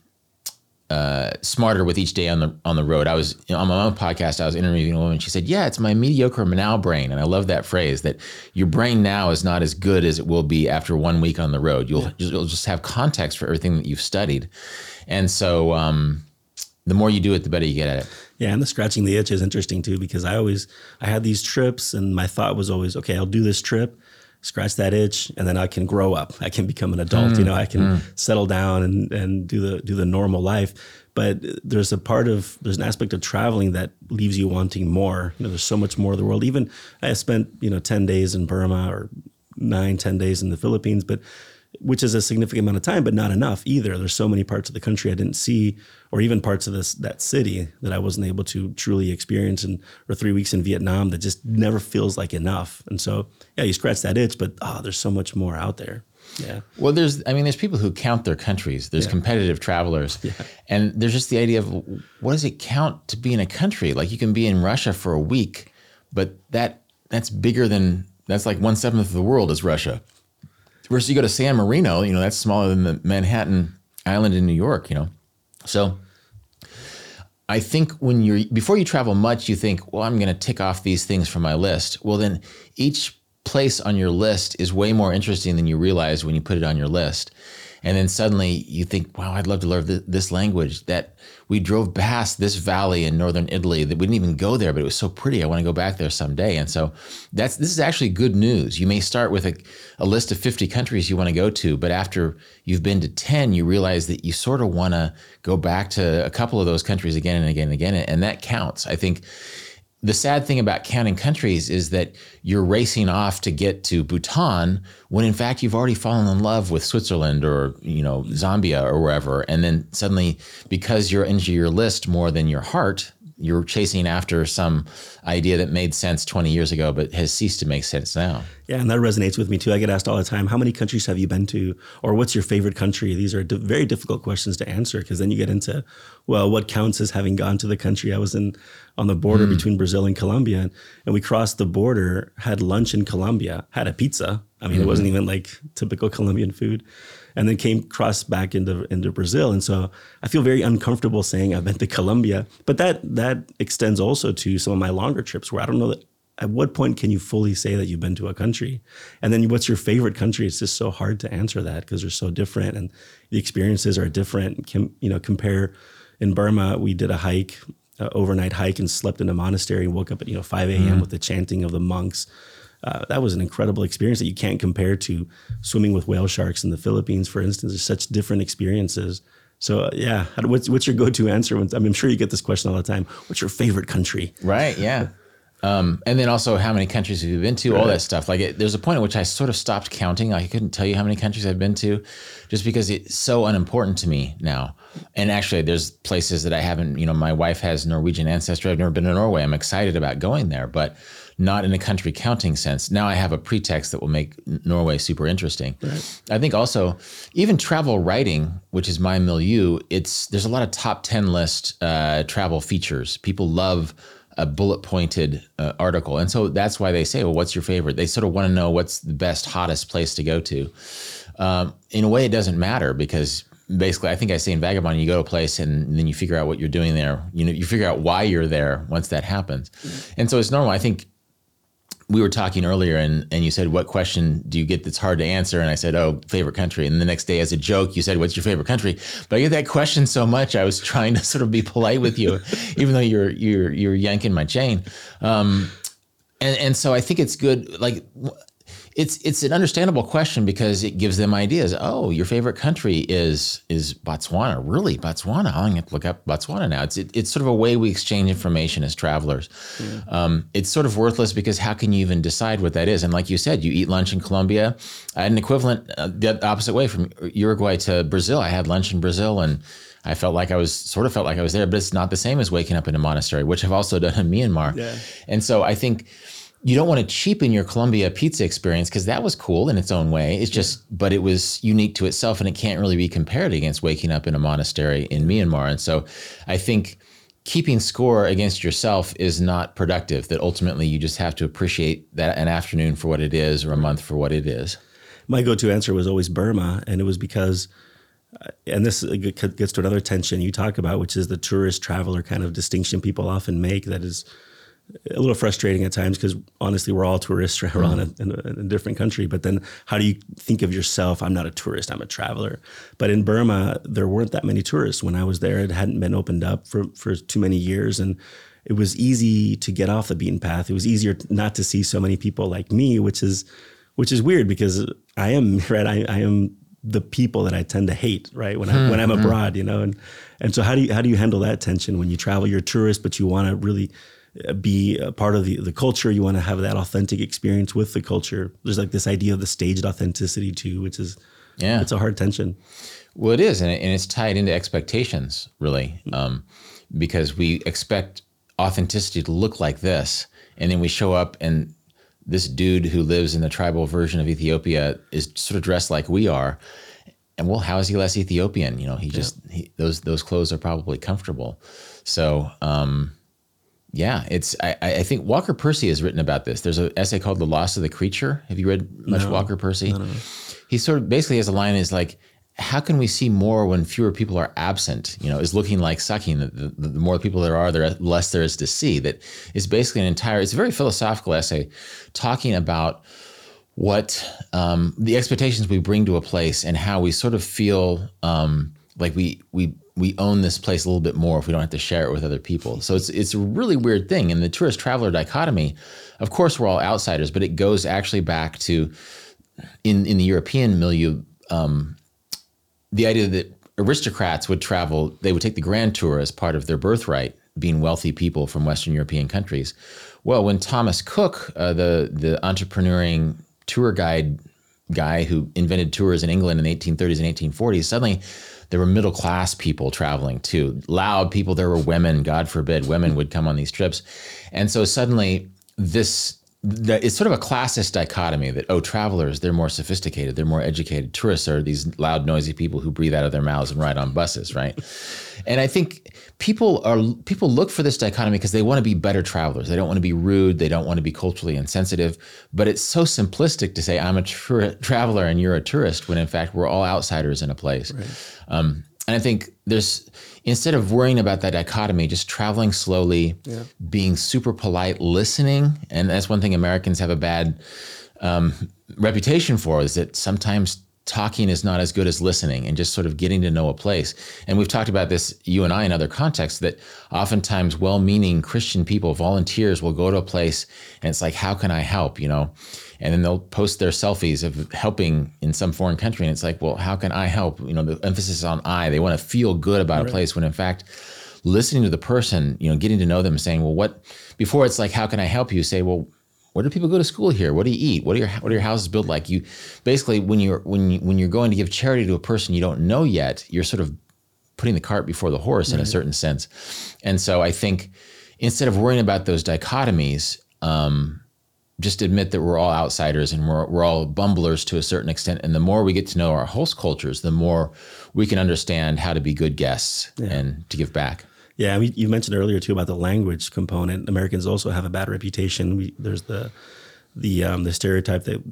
uh, smarter with each day on the on the road. I was you know, on my own podcast. I was interviewing a woman. She said, "Yeah, it's my mediocre now brain," and I love that phrase. That your brain now is not as good as it will be after one week on the road. You'll yeah. just, you'll just have context for everything that you've studied, and so um, the more you do it, the better you get at it. Yeah, and the scratching the itch is interesting too because I always I had these trips, and my thought was always, okay, I'll do this trip scratch that itch and then I can grow up. I can become an adult. Mm, you know, I can mm. settle down and, and do the do the normal life. But there's a part of there's an aspect of traveling that leaves you wanting more. You know, there's so much more of the world. Even I spent, you know, 10 days in Burma or nine, 10 days in the Philippines, but which is a significant amount of time, but not enough either. There's so many parts of the country I didn't see, or even parts of this that city that I wasn't able to truly experience. And or three weeks in Vietnam that just never feels like enough. And so, yeah, you scratch that itch, but oh, there's so much more out there. Yeah. Well, there's, I mean, there's people who count their countries. There's yeah. competitive travelers, yeah. and there's just the idea of what does it count to be in a country? Like you can be in Russia for a week, but that that's bigger than that's like one seventh of the world is Russia. Versus you go to San Marino, you know, that's smaller than the Manhattan Island in New York, you know. So I think when you're before you travel much, you think, well, I'm going to tick off these things from my list. Well, then each place on your list is way more interesting than you realize when you put it on your list and then suddenly you think, wow, I'd love to learn this language. That we drove past this valley in northern Italy that we didn't even go there, but it was so pretty. I want to go back there someday. And so that's this is actually good news. You may start with a, a list of 50 countries you want to go to, but after you've been to 10, you realize that you sort of want to go back to a couple of those countries again and again and again. And that counts. I think the sad thing about counting countries is that you're racing off to get to Bhutan when in fact you've already fallen in love with Switzerland or you know Zambia or wherever. And then suddenly because you're into your list more than your heart you're chasing after some idea that made sense 20 years ago but has ceased to make sense now. Yeah, and that resonates with me too. I get asked all the time, how many countries have you been to or what's your favorite country? These are di- very difficult questions to answer because then you get into well, what counts as having gone to the country? I was in on the border mm. between Brazil and Colombia and, and, we crossed the border, had lunch in Colombia, had a pizza. I mean, mm-hmm. it wasn't even like typical Colombian food and then came cross back into into Brazil. And so I feel very uncomfortable saying I've been to Colombia, but that that extends also to some of my longer trips where I don't know that at what point can you fully say that you've been to a country? And then what's your favorite country? It's just so hard to answer that because they're so different and the experiences are different. Can, you know, compare in Burma, we did a hike, uh, overnight hike and slept in a monastery and woke up at, you know, 5 a.m. Mm-hmm. with the chanting of the monks uh, that was an incredible experience that you can't compare to swimming with whale sharks in the Philippines, for instance. There's such different experiences. So uh, yeah, what's what's your go-to answer? When, I mean, I'm sure you get this question all the time. What's your favorite country? Right. Yeah. Um, and then also how many countries have you been to? Right. All that stuff. Like it, there's a point at which I sort of stopped counting. I couldn't tell you how many countries I've been to, just because it's so unimportant to me now. And actually, there's places that I haven't. You know, my wife has Norwegian ancestry. I've never been to Norway. I'm excited about going there, but not in a country counting sense. Now I have a pretext that will make Norway super interesting. Right. I think also even travel writing, which is my milieu, it's there's a lot of top ten list uh, travel features. People love a bullet pointed uh, article, and so that's why they say, "Well, what's your favorite?" They sort of want to know what's the best, hottest place to go to. Um, in a way, it doesn't matter because basically i think i say in vagabond you go to a place and then you figure out what you're doing there you know you figure out why you're there once that happens mm-hmm. and so it's normal i think we were talking earlier and, and you said, what question do you get that's hard to answer? And I said, oh, favorite country. And the next day as a joke, you said, what's your favorite country? But I get that question so much. I was trying to sort of be polite with you, even though you're, you're, you're yanking my chain. Um, and, and so I think it's good. Like it's it's an understandable question because it gives them ideas. Oh, your favorite country is is Botswana. Really, Botswana? I'm going to look up Botswana now. It's it, it's sort of a way we exchange information as travelers. Yeah. Um, it's sort of worthless because how can you even decide what that is? And like you said, you eat lunch in Colombia. I had an equivalent uh, the opposite way from Uruguay to Brazil. I had lunch in Brazil and. I felt like I was sort of felt like I was there, but it's not the same as waking up in a monastery, which I've also done in Myanmar. Yeah. And so I think you don't want to cheapen your Colombia pizza experience because that was cool in its own way. It's just, but it was unique to itself and it can't really be compared against waking up in a monastery in Myanmar. And so I think keeping score against yourself is not productive, that ultimately you just have to appreciate that an afternoon for what it is or a month for what it is. My go to answer was always Burma. And it was because, uh, and this gets to another tension you talk about, which is the tourist traveler kind of distinction people often make that is a little frustrating at times because honestly, we're all tourists around mm. in, a, in, a, different country. But then, how do you think of yourself? I'm not a tourist; I'm a traveler. But in Burma, there weren't that many tourists when I was there. It hadn't been opened up for for too many years, and it was easy to get off the beaten path. It was easier not to see so many people like me, which is which is weird because I am right. I, I am the people that I tend to hate, right? When I when I'm mm-hmm. abroad, you know, and and so how do you how do you handle that tension when you travel? You're a tourist, but you want to really be a part of the, the culture. You want to have that authentic experience with the culture. There's like this idea of the staged authenticity too, which is yeah, it's a hard tension. Well, it is, and, it, and it's tied into expectations really, um, because we expect authenticity to look like this, and then we show up and this dude who lives in the tribal version of Ethiopia is sort of dressed like we are. And well, how is he less Ethiopian? You know, he just he, those those clothes are probably comfortable. So um, yeah, it's. I, I, think Walker Percy has written about this. There's an essay called "The Loss of the Creature." Have you read much no, Walker Percy? No, no. He sort of basically has a line is like, "How can we see more when fewer people are absent?" You know, is looking like sucking. The, the, the more people there are, the less there is to see. That is basically an entire. It's a very philosophical essay, talking about what um, the expectations we bring to a place and how we sort of feel um, like we we we own this place a little bit more if we don't have to share it with other people. So it's it's a really weird thing. And the tourist traveler dichotomy, of course, we're all outsiders, but it goes actually back to in in the European milieu, um, the idea that aristocrats would travel, they would take the grand tour as part of their birthright, being wealthy people from Western European countries. Well, when Thomas Cook, uh, the the entrepreneuring tour guide guy who invented tours in England in the 1830s and 1840s, suddenly there were middle class people traveling too, loud people. There were women, God forbid, women would come on these trips. And so suddenly, this it's sort of a classist dichotomy that oh travelers they're more sophisticated they're more educated. Tourists are these loud noisy people who breathe out of their mouths and ride on buses right? And i think people are people look for this dichotomy because they want to be better travelers. They don't want to be rude. They don't want to be culturally insensitive. But it's so simplistic to say i'm a tra- traveler and you're a tourist when in fact we're all outsiders in a place. Right. um, and I think there's instead of worrying about that dichotomy, just traveling slowly, yeah. being super polite, listening, and that's one thing Americans have a bad um, reputation for is that sometimes talking is not as good as listening and just sort of getting to know a place. And we've talked about this, you and I, in other contexts, that oftentimes well meaning Christian people, volunteers, will go to a place and it's like, how can I help? You know? And then they'll post their selfies of helping in some foreign country. And it's like well how can i help? You know the emphasis is on i. They want to feel good about right. a place when in fact listening to the person you know getting to know them saying well what before it's like how can i help you? say well where do people go to school here? What do you eat? What are your what are your houses built like? You basically when you're when you when you're going to give charity to a person you don't know yet you're sort of putting the cart before the horse right. in a certain sense. And so i think instead of worrying about those dichotomies um, just admit that we're all outsiders and we're, we're all bumblers to a certain extent. And the more we get to know our host cultures, the more we can understand how to be good guests yeah. and to give back. Yeah, I mean, you mentioned earlier too about the language component. Americans also have a bad reputation. We, there's the the um, the stereotype that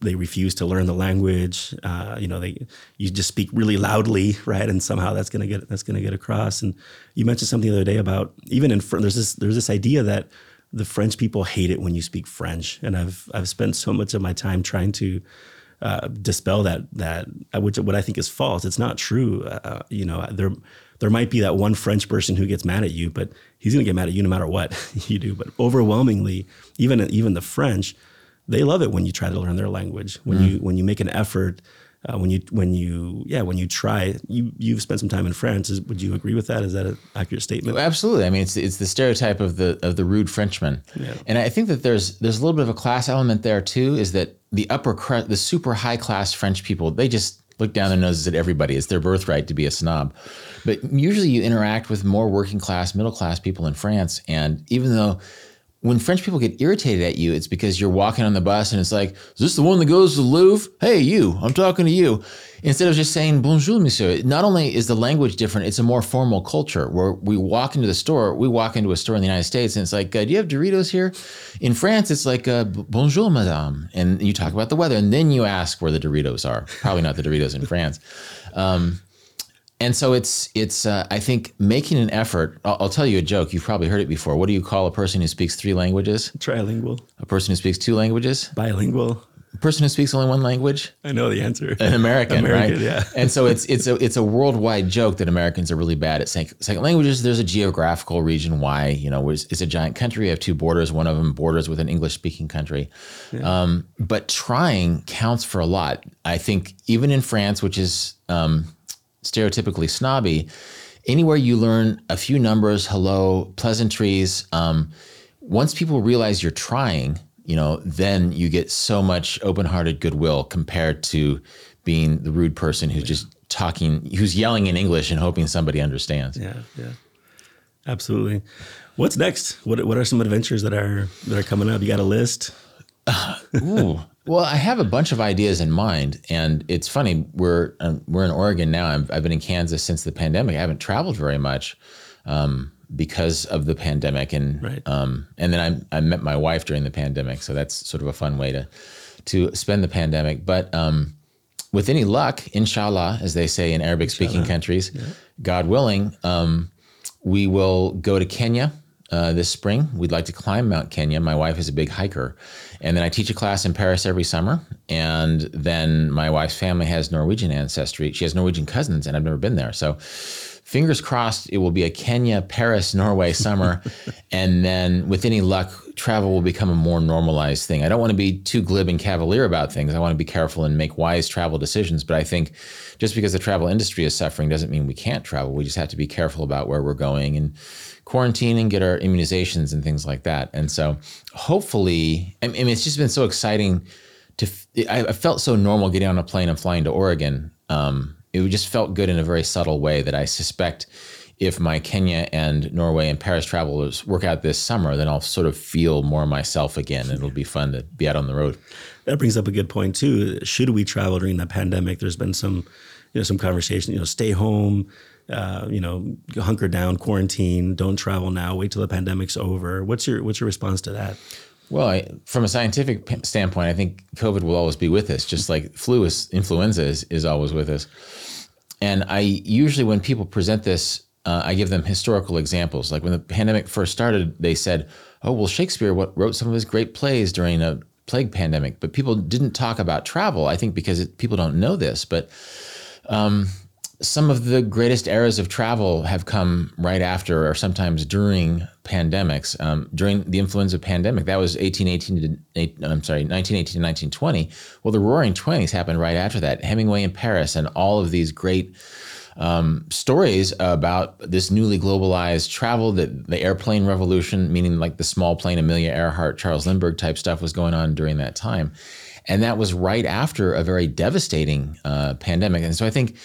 they refuse to learn the language. Uh, you know, they you just speak really loudly, right? And somehow that's gonna get that's gonna get across. And you mentioned something the other day about even in there's this there's this idea that the French people hate it when you speak French, and I've I've spent so much of my time trying to uh, dispel that that which what I think is false. It's not true. Uh, uh, you know, there there might be that one French person who gets mad at you, but he's going to get mad at you no matter what you do. But overwhelmingly, even even the French, they love it when you try to learn their language. When Mm. you when you make an effort. Uh, when you when you yeah when you try you you've spent some time in France. Is, would you agree with that? Is that an accurate statement? Absolutely. I mean, it's it's the stereotype of the of the rude Frenchman, Yeah. and I think that there's there's a little bit of a class element there too. Is that the upper the super high class French people? They just look down their noses at everybody. It's their birthright to be a snob. But usually, you interact with more working class, middle class people in France, and even though when French people get irritated at you, it's because you're walking on the bus and it's like, is this the one that goes to the Louvre? Hey, you, I'm talking to you. Instead of just saying, bonjour, monsieur. Not only is the language different, it's a more formal culture where we walk into the store, we walk into a store in the United States and it's like, uh, do you have Doritos here? In France, it's like, uh, bonjour, madame. And you talk about the weather and then you ask where the Doritos are. Probably not the Doritos in France. Um, and so it's it's uh, I think making an effort. I'll, I'll tell you a joke. You've probably heard it before. What do you call a person who speaks three languages? Trilingual, A person who speaks two languages? bilingual. A person who speaks only one language? I know the answer. An American, American, right? yeah. and so it's it's a it's a worldwide joke that Americans are really bad at saying second languages. There's a geographical reason why you know it's, it's a giant country. We have two borders. One of them borders with an English speaking country. Um, but trying counts for a lot. I think even in France, which is um, stereotypically snobby, anywhere you learn a few numbers, hello, pleasantries, um, once people realize you're trying, you know, then you get so much open-hearted goodwill compared to being the rude person who's just talking, who's yelling in English and hoping somebody understands. Yeah, yeah, absolutely. What's next? What What are some adventures that are that are coming up? You got a list? Ooh. Well, I have a bunch of ideas in mind, and it's funny. We're um, we're in Oregon now. I've, I've been in Kansas since the pandemic. I haven't traveled very much um, because of the pandemic, and Right. um, and then I I met my wife during the pandemic, so that's sort of a fun way to to spend the pandemic. But um, with any luck, inshallah, as they say in Arabic speaking countries, God willing, um, we will go to Kenya uh, this spring. We'd like to climb Mount Kenya. My wife is a big hiker. And then I teach a class in Paris every summer. And then my wife's family has Norwegian ancestry. She has Norwegian cousins, and I've never been there. So fingers crossed it will be a Kenya, Paris, Norway summer. and then with any luck, travel will become a more normalized thing. I don't want to be too glib and cavalier about things. I want to be careful and make wise travel decisions. But I think just because the travel industry is suffering doesn't mean we can't travel. We just have to be careful about where we're going and quarantine and get our immunizations and things like that. And so hopefully, I mean, it's just been so exciting to, I felt so normal getting on a plane and flying to Oregon. Um, it just felt good in a very subtle way that I suspect if my Kenya and Norway and Paris travels work out this summer, then I'll sort of feel more myself again. And it'll be fun to be out on the road. That brings up a good point too. Should we travel during the pandemic? There's been some, you know, some conversation. You know, stay home. Uh, you know, hunker down, quarantine. Don't travel now. Wait till the pandemic's over. What's your What's your response to that? Well, I, from a scientific standpoint, I think COVID will always be with us, just like flu is, influenza is, is always with us. And I usually, when people present this, uh, I give them historical examples. Like when the pandemic first started, they said, "Oh, well, Shakespeare wrote some of his great plays during a plague pandemic," but people didn't talk about travel. I think because it, people don't know this, but some of the greatest eras of travel have come right after or sometimes during pandemics. Um, during the influenza pandemic, that was 1818 to I'm sorry, 1918 to 1920. Well, the Roaring Twenties happened right after that. Hemingway in Paris and all of these great um, stories about this newly globalized travel, that the airplane revolution, meaning like the small plane, Amelia Earhart, Charles Lindbergh type stuff was going on during that time. And that was right after a very devastating uh, pandemic. And so I think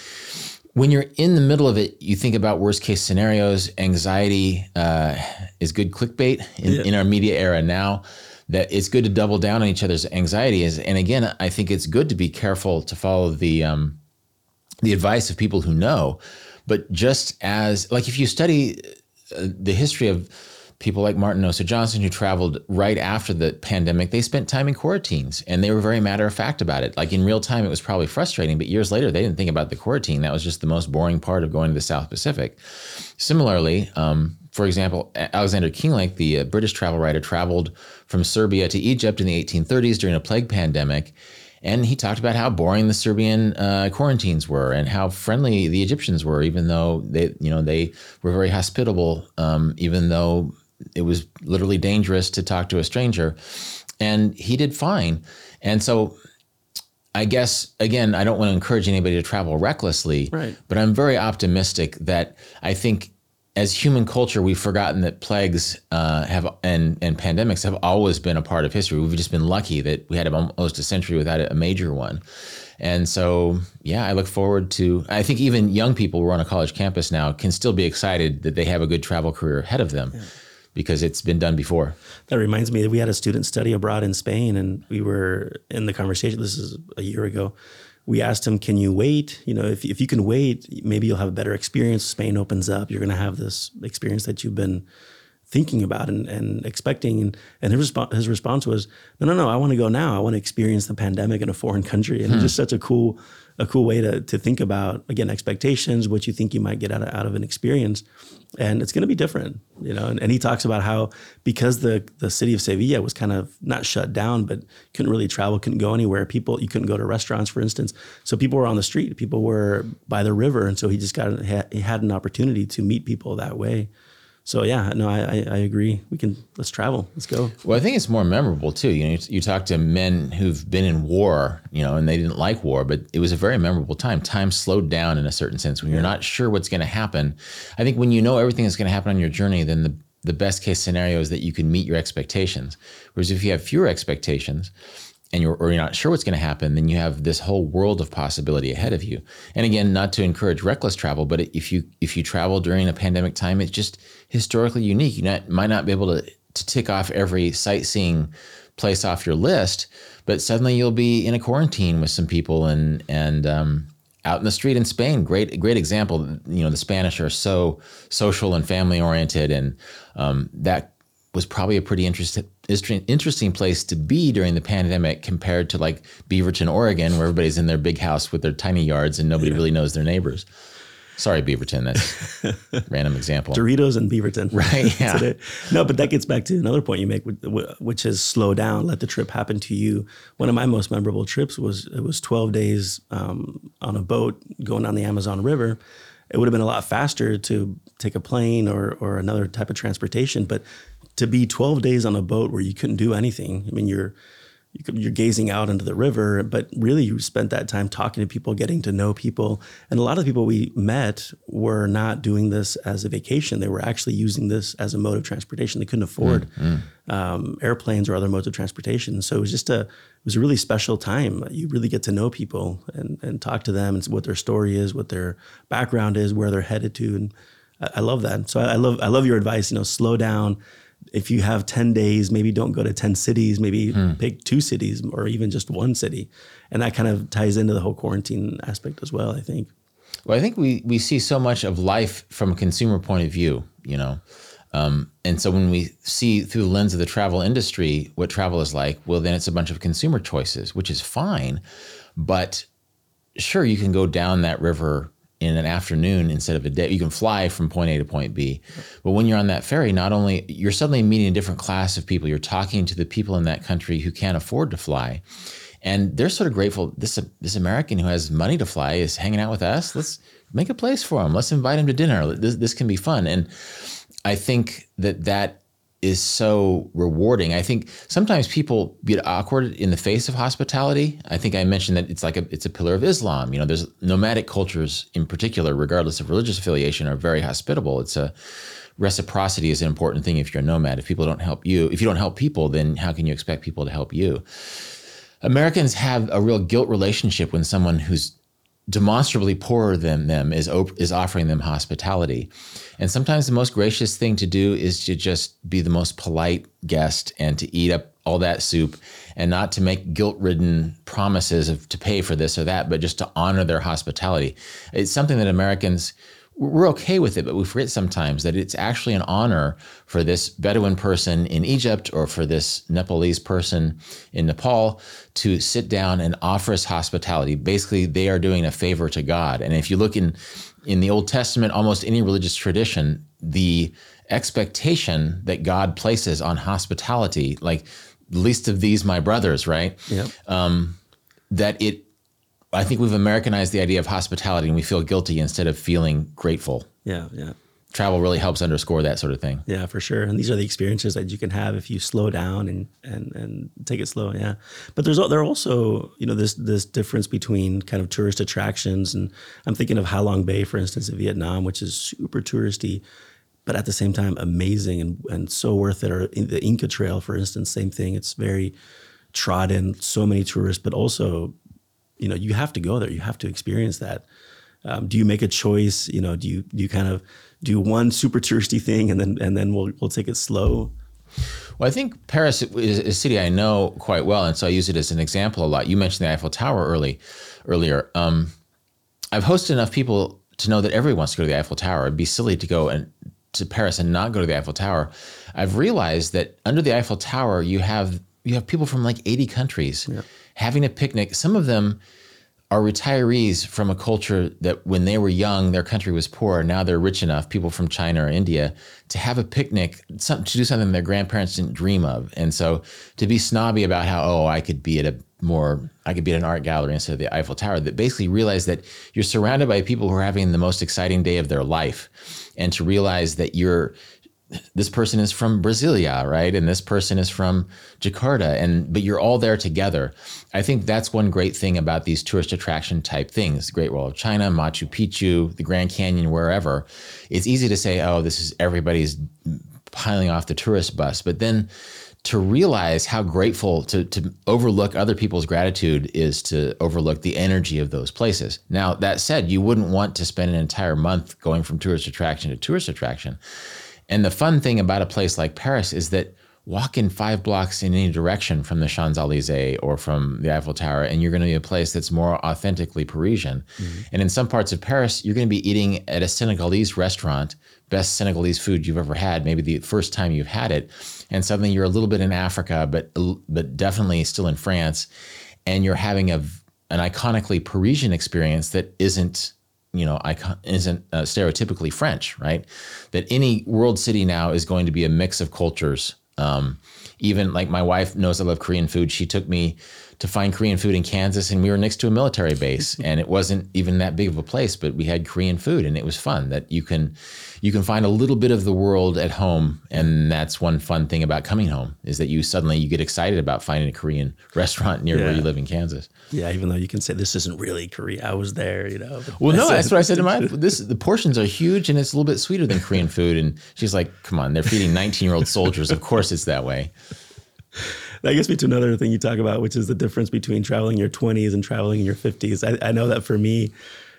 when you're in the middle of it, you think about worst case scenarios. Anxiety uh, is good clickbait in, Yeah. in our media era now. That it's good to double down on each other's anxieties. And again, I think it's good to be careful to follow the um, the advice of people who know. But just as like if you study uh, the history of people like Martin Osa Johnson who traveled right after the pandemic, they spent time in quarantines and they were very matter of fact about it. Like in real time, it was probably frustrating, but years later, they didn't think about the quarantine. That was just the most boring part of going to the South Pacific. Similarly, um, for example, Alexander Kinglake, the uh, British travel writer, traveled from Serbia to Egypt in the 1830s during a plague pandemic. And he talked about how boring the Serbian uh, quarantines were and how friendly the Egyptians were, even though they, you know, they were very hospitable, um, even though it was literally dangerous to talk to a stranger. and he did fine. And so I guess again, I don't want to encourage anybody to travel recklessly, Right. but I'm very optimistic that I think as human culture, we've forgotten that plagues uh, have and and pandemics have always been a part of history. We've just been lucky that we had almost a century without a major one. And so, yeah, I look forward to. I think even young people who are on a college campus now can still be excited that they have a good travel career ahead of them, because it's been done before. That reminds me that we had a student study abroad in Spain, and we were in the conversation. This is a year ago. We asked him, "Can you wait? You know, if if you can wait, maybe you'll have a better experience. Spain opens up. You're going to have this experience that you've been thinking about and, and expecting." And and his response his response was, "No, no, no. I want to go now. I want to experience the pandemic in a foreign country." And it's hmm. just such a cool a cool way to to think about again expectations, what you think you might get out of, out of an experience, and it's going to be different, you know. And, and he talks about how because the the city of Sevilla was kind of not shut down, but couldn't really travel, couldn't go anywhere. People you couldn't go to restaurants, for instance. So people were on the street, people were by the river, and so he just got he had an opportunity to meet people that way. So yeah, no, I, I, I agree. We can let's travel. Let's go. Well, I think it's more memorable too. You know, you, you talk to men who've been in war, you know, and they didn't like war, but it was a very memorable time. Time slowed down in a certain sense when you're not sure what's going to happen. I think when you know everything that's going to happen on your journey, then the the best case scenario is that you can meet your expectations. Whereas if you have fewer expectations, and you're or you're not sure what's going to happen, then you have this whole world of possibility ahead of you. And again, not to encourage reckless travel, but if you if you travel during a pandemic time, it's just historically unique. You not, might not be able to to tick off every sightseeing place off your list, but suddenly you'll be in a quarantine with some people and and um, out in the street in Spain. Great great example. You know, the Spanish are so social and family oriented, and um, that was probably a pretty interesting interesting place to be during the pandemic compared to like Beaverton, Oregon, where everybody's in their big house with their tiny yards and nobody really knows their neighbors. Sorry, Beaverton. That's random example. Doritos and Beaverton. Right, yeah. No, but that gets back to another point you make, which is slow down, let the trip happen to you. One of my most memorable trips was it was 12 days um, on a boat going down the Amazon River. It would have been a lot faster to take a plane or or another type of transportation, but to be 12 days on a boat where you couldn't do anything. I mean, you're you're gazing out into the river, but really you spent that time talking to people, getting to know people. And a lot of the people we met were not doing this as a vacation. They were actually using this as a mode of transportation. They couldn't afford um, airplanes or other modes of transportation. So it was just a, it was a really special time. You really get to know people and, and talk to them and what their story is, what their background is, where they're headed to. And I, I love that. So I, I love, I love your advice, you know, slow down, if you have 10 days, maybe don't go to 10 cities, maybe pick two cities or even just one city. And that kind of ties into the whole quarantine aspect as well, I think. Well, I think we we see so much of life from a consumer point of view, you know, um, and so when we see through the lens of the travel industry what travel is like, well, then it's a bunch of consumer choices, which is fine, but sure, you can go down that river in an afternoon instead of a day. You can fly from point A to point B. But when you're on that ferry, not only you're suddenly meeting a different class of people, you're talking to the people in that country who can't afford to fly. And they're sort of grateful. This this American who has money to fly is hanging out with us. Let's make a place for him. Let's invite him to dinner. This this can be fun. And I think that that is so rewarding. I think sometimes people get awkward in the face of hospitality. I think I mentioned that it's like a it's a pillar of Islam. You know, there's nomadic cultures in particular, regardless of religious affiliation, are very hospitable. It's a reciprocity is an important thing if you're a nomad. If people don't help you, if you don't help people, then how can you expect people to help you? Americans have a real guilt relationship when someone who's demonstrably poorer than them is op- is offering them hospitality. And sometimes the most gracious thing to do is to just be the most polite guest and to eat up all that soup and not to make guilt-ridden promises of to pay for this or that, but just to honor their hospitality. It's something that Americans we're okay with it, but we forget sometimes that it's actually an honor for this Bedouin person in Egypt or for this Nepalese person in Nepal to sit down and offer us hospitality. Basically, they are doing a favor to God. And if you look in in the Old Testament, almost any religious tradition, the expectation that God places on hospitality, like least of these my brothers, right? Yeah. Um, that it I think we've Americanized the idea of hospitality and we feel guilty instead of feeling grateful. Yeah. Yeah. travel really helps underscore that sort of thing. Yeah, for sure. And these are the experiences that you can have if you slow down and and and take it slow. Yeah, but there's there are also you know this this difference between kind of tourist attractions and I'm thinking of Halong Bay, for instance, in Vietnam, which is super touristy, but at the same time amazing and and so worth it. Or the Inca Trail, for instance, same thing. It's very trodden, so many tourists, but also you know you have to go there. You have to experience that. Um, do you make a choice? You know, do you do you kind of do one super touristy thing and then and then we'll we'll take it slow? Well, I think Paris is a city I know quite well, and so I use it as an example a lot. You mentioned the Eiffel Tower early, earlier. Um, I've hosted enough people to know that everyone wants to go to the Eiffel Tower. It'd be silly to go and to Paris and not go to the Eiffel Tower. I've realized that under the Eiffel Tower, you have you have people from like 80 countries yeah. Having a picnic. Some of them are retirees from a culture that when they were young, their country was poor. Now they're rich enough, people from China or India, to have a picnic, to do something their grandparents didn't dream of. And so to be snobby about how, oh, I could be at a more, I could be at an art gallery instead of the Eiffel Tower, that basically realize that you're surrounded by people who are having the most exciting day of their life. And to realize that you're, this person is from Brasilia, right? And this person is from Jakarta, and but you're all there together. I think that's one great thing about these tourist attraction type things: Great Wall of China, Machu Picchu, the Grand Canyon, wherever. It's easy to say, "Oh, this is everybody's piling off the tourist bus," but then to realize how grateful to, to overlook other people's gratitude is to overlook the energy of those places. Now, that said, you wouldn't want to spend an entire month going from tourist attraction to tourist attraction and the fun thing about a place like Paris is that walk in five blocks in any direction from the Champs Elysees or from the Eiffel Tower, and you're going to be a place that's more authentically Parisian. Mm-hmm. And in some parts of Paris, you're going to be eating at a Senegalese restaurant, best Senegalese food you've ever had, maybe the first time you've had it, and suddenly you're a little bit in Africa, but but definitely still in France, and you're having a an iconically Parisian experience that isn't you know, icon isn't uh, stereotypically French, right? That any world city now is going to be a mix of cultures. Um, even like my wife knows I love Korean food. She took me to find Korean food in Kansas, and we were next to a military base, and it wasn't even that big of a place, but we had Korean food, and it was fun. That you can you can find a little bit of the world at home, and that's one fun thing about coming home is that you suddenly you get excited about finding a Korean restaurant near yeah. where you live in Kansas. Yeah, even though you can say this isn't really Korea, I was there, you know. Well, no, that's what I said to my. This the portions are huge, and it's a little bit sweeter than Korean food. And she's like, "Come on, they're feeding 19 year old soldiers. Of course, it's that way." That gets me to another thing you talk about, which is the difference between traveling in your 20s and traveling in your 50s. I, I know that for me,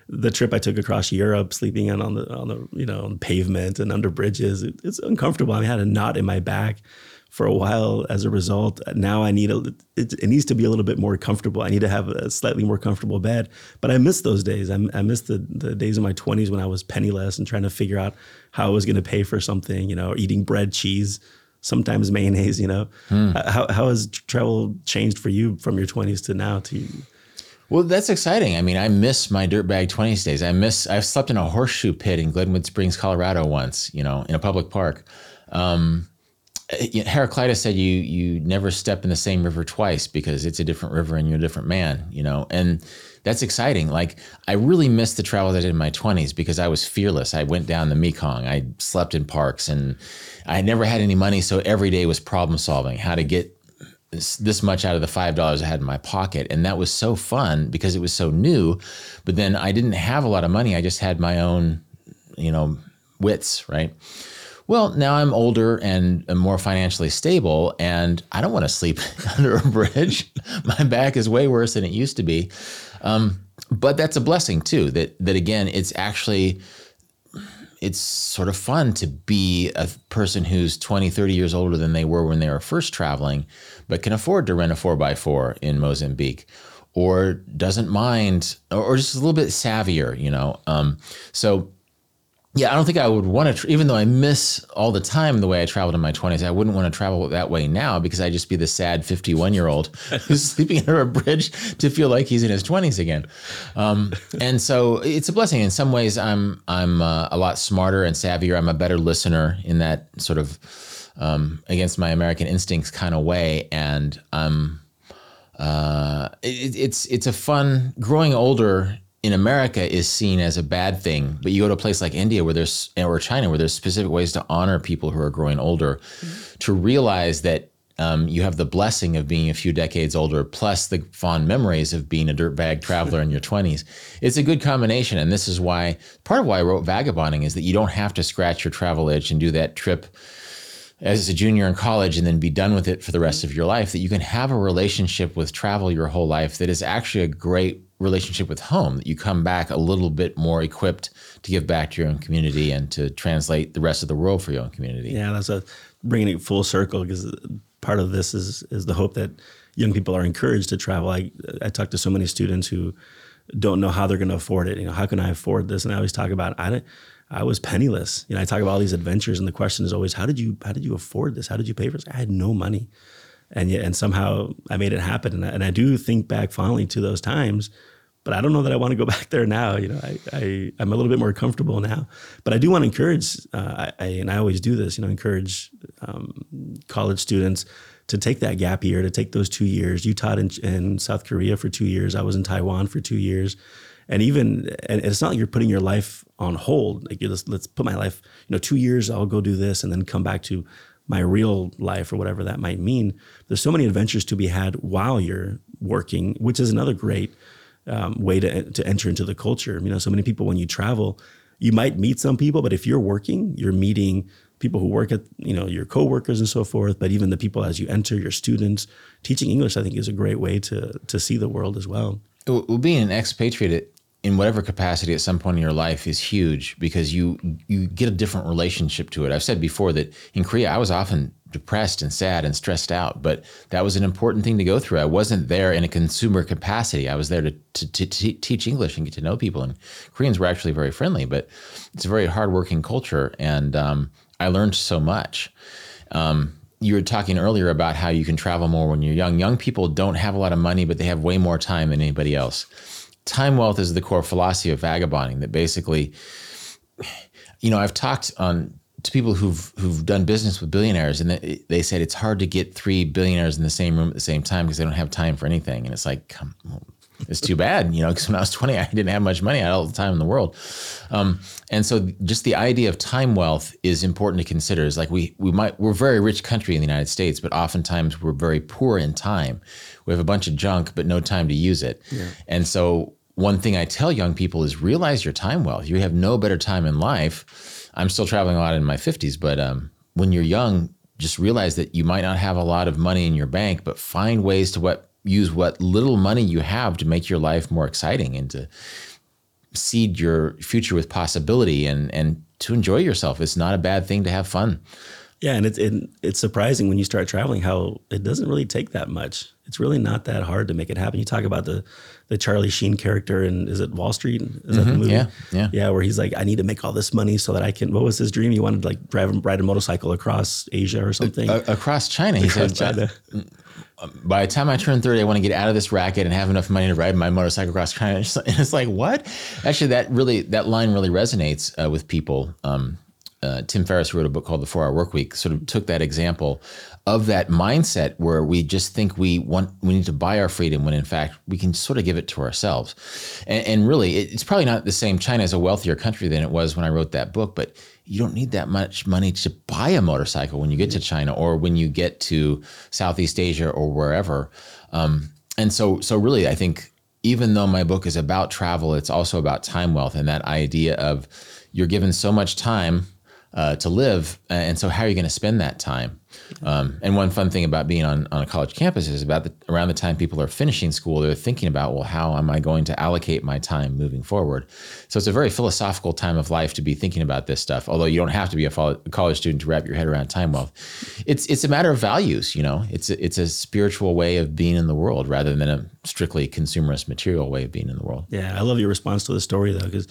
the trip I took across Europe, sleeping on the on the you know on pavement and under bridges, it, it's uncomfortable. I, mean, I had a knot in my back for a while as a result. Now I need a it, it, needs to be a little bit more comfortable. I need to have a slightly more comfortable bed. But I miss those days. I, I miss the the days in my 20s when I was penniless and trying to figure out how I was going to pay for something. You know, eating bread, cheese sometimes mayonnaise, you know. Hmm. How, how has travel changed for you from your 20s to now to well, that's exciting. I mean, I miss my dirtbag 20s days. I miss, I've slept in a horseshoe pit in Glenwood Springs, Colorado once, you know, in a public park. Um, Heraclitus said you you never step in the same river twice because it's a different river and you're a different man, you know. And that's exciting. Like I really miss the travel I did in my 20s because I was fearless. I went down the Mekong. I slept in parks and I never had any money, so every day was problem solving, how to get this, this much out of the five dollars I had in my pocket, and that was so fun because it was so new. But then I didn't have a lot of money. I just had my own, you know, wits, right? Well, now I'm older and I'm more financially stable, and I don't want to sleep under a bridge. My back is way worse than it used to be. Um, but that's a blessing too. That that again, it's actually it's sort of fun to be a person who's 20, 30 years older than they were when they were first traveling, but can afford to rent a four by four in Mozambique or doesn't mind or just a little bit savvier, you know. Um, so yeah, I don't think I would want to, tra- even though I miss all the time the way I traveled in my 20s, I wouldn't want to travel that way now because I'd just be the sad 51 year old who's sleeping under a bridge to feel like he's in his 20s again. Um, and so it's a blessing. In some ways, I'm, I'm uh, a lot smarter and savvier. I'm a better listener in that sort of um, against my American instincts kind of way. And um, uh, it, it's, it's a fun, growing older in America is seen as a bad thing, but you go to a place like India where there's or China where there's specific ways to honor people who are growing older, mm-hmm. to realize that um, you have the blessing of being a few decades older, plus the fond memories of being a dirtbag traveler in your 20s. It's a good combination. And this is why part of why I wrote Vagabonding is that you don't have to scratch your travel itch and do that trip as a junior in college and then be done with it for the rest of your life, that you can have a relationship with travel your whole life that is actually a great relationship with home, that you come back a little bit more equipped to give back to your own community and to translate the rest of the world for your own community. Yeah, that's a bringing it full circle because part of this is is the hope that young people are encouraged to travel. I I talk to so many students who don't know how they're going to afford it. You know, how can I afford this? And I always talk about I didn't. I was penniless. You know, I talk about all these adventures, and the question is always, how did you how did you afford this? How did you pay for this? I had no money, and yet and somehow I made it happen. And I, and I do think back fondly to those times, but I don't know that I want to go back there now. You know, I, I am a little bit more comfortable now, but I do want to encourage. Uh, I, I, and I always do this. You know, encourage um, college students to take that gap year, to take those two years. You taught in, in South Korea for two years. I was in Taiwan for two years and even and it's not like you're putting your life on hold like let's, let's put my life you know two years i'll go do this and then come back to my real life or whatever that might mean there's so many adventures to be had while you're working which is another great um, way to, to enter into the culture. You know so many people when you travel you might meet some people but if you're working you're meeting people who work at you know your coworkers and so forth but even the people as you enter your students teaching english i think is a great way to to see the world as well. Well, being an expatriate in whatever capacity at some point in your life is huge because you you get a different relationship to it. I've said before that in Korea I was often depressed and sad and stressed out, but that was an important thing to go through. I wasn't there in a consumer capacity. I was there to, to, to teach English and get to know people. And Koreans were actually very friendly, but it's a very hardworking culture, and um, I learned so much. Um, you were talking earlier about how you can travel more when you're young. Young people don't have a lot of money, but they have way more time than anybody else time wealth is the core philosophy of vagabonding that basically you know i've talked on to people who've who've done business with billionaires and they, they said it's hard to get three billionaires in the same room at the same time because they don't have time for anything. And it's like come it's too bad you know because when i was 20 i didn't have much money i had all the time in the world. Um, and so just the idea of time wealth is important to consider. Is like we we might we're a very rich country in the united states but oftentimes we're very poor in time. We have a bunch of junk but no time to use it. Yeah. and so one thing I tell young people is realize your time well. You have no better time in life. I'm still traveling a lot in my 50s, but um, when you're young, just realize that you might not have a lot of money in your bank, but find ways to what use what little money you have to make your life more exciting and to seed your future with possibility and and to enjoy yourself. It's not a bad thing to have fun. Yeah, and it's it, it's surprising when you start traveling how it doesn't really take that much. It's really not that hard to make it happen. You talk about the the Charlie Sheen character and is it Wall Street? Is mm-hmm, that the mm-hmm. movie? Yeah, yeah, yeah. Where he's like, I need to make all this money so that I can. What was his dream? He wanted to like drive ride a motorcycle across Asia or something. Uh, across China, he across said. China. By the time I turn 30, I want to get out of this racket and have enough money to ride my motorcycle across China. And it's like, what? Actually, that really, that line really resonates uh, with people. Um, uh, Tim Ferriss wrote a book called The Four Hour Work Week, sort of took that example of that mindset where we just think we want we need to buy our freedom when in fact we can sort of give it to ourselves. And, and really, it's probably not the same. China is a wealthier country than it was when I wrote that book, but you don't need that much money to buy a motorcycle when you get to China or when you get to Southeast Asia or wherever. Um, and so, so really, I think even though my book is about travel, it's also about time wealth and that idea of you're given so much time uh, to live. And so, how are you going to spend that time? Um, and one fun thing about being on, on a college campus is about the, around the time people are finishing school, they're thinking about, well, how am I going to allocate my time moving forward? So, it's a very philosophical time of life to be thinking about this stuff. Although you don't have to be a, college student to wrap your head around time wealth. It's it's a matter of values. You know, it's a, it's a spiritual way of being in the world rather than a strictly consumerist material way of being in the world. Yeah, I love your response to the story though, because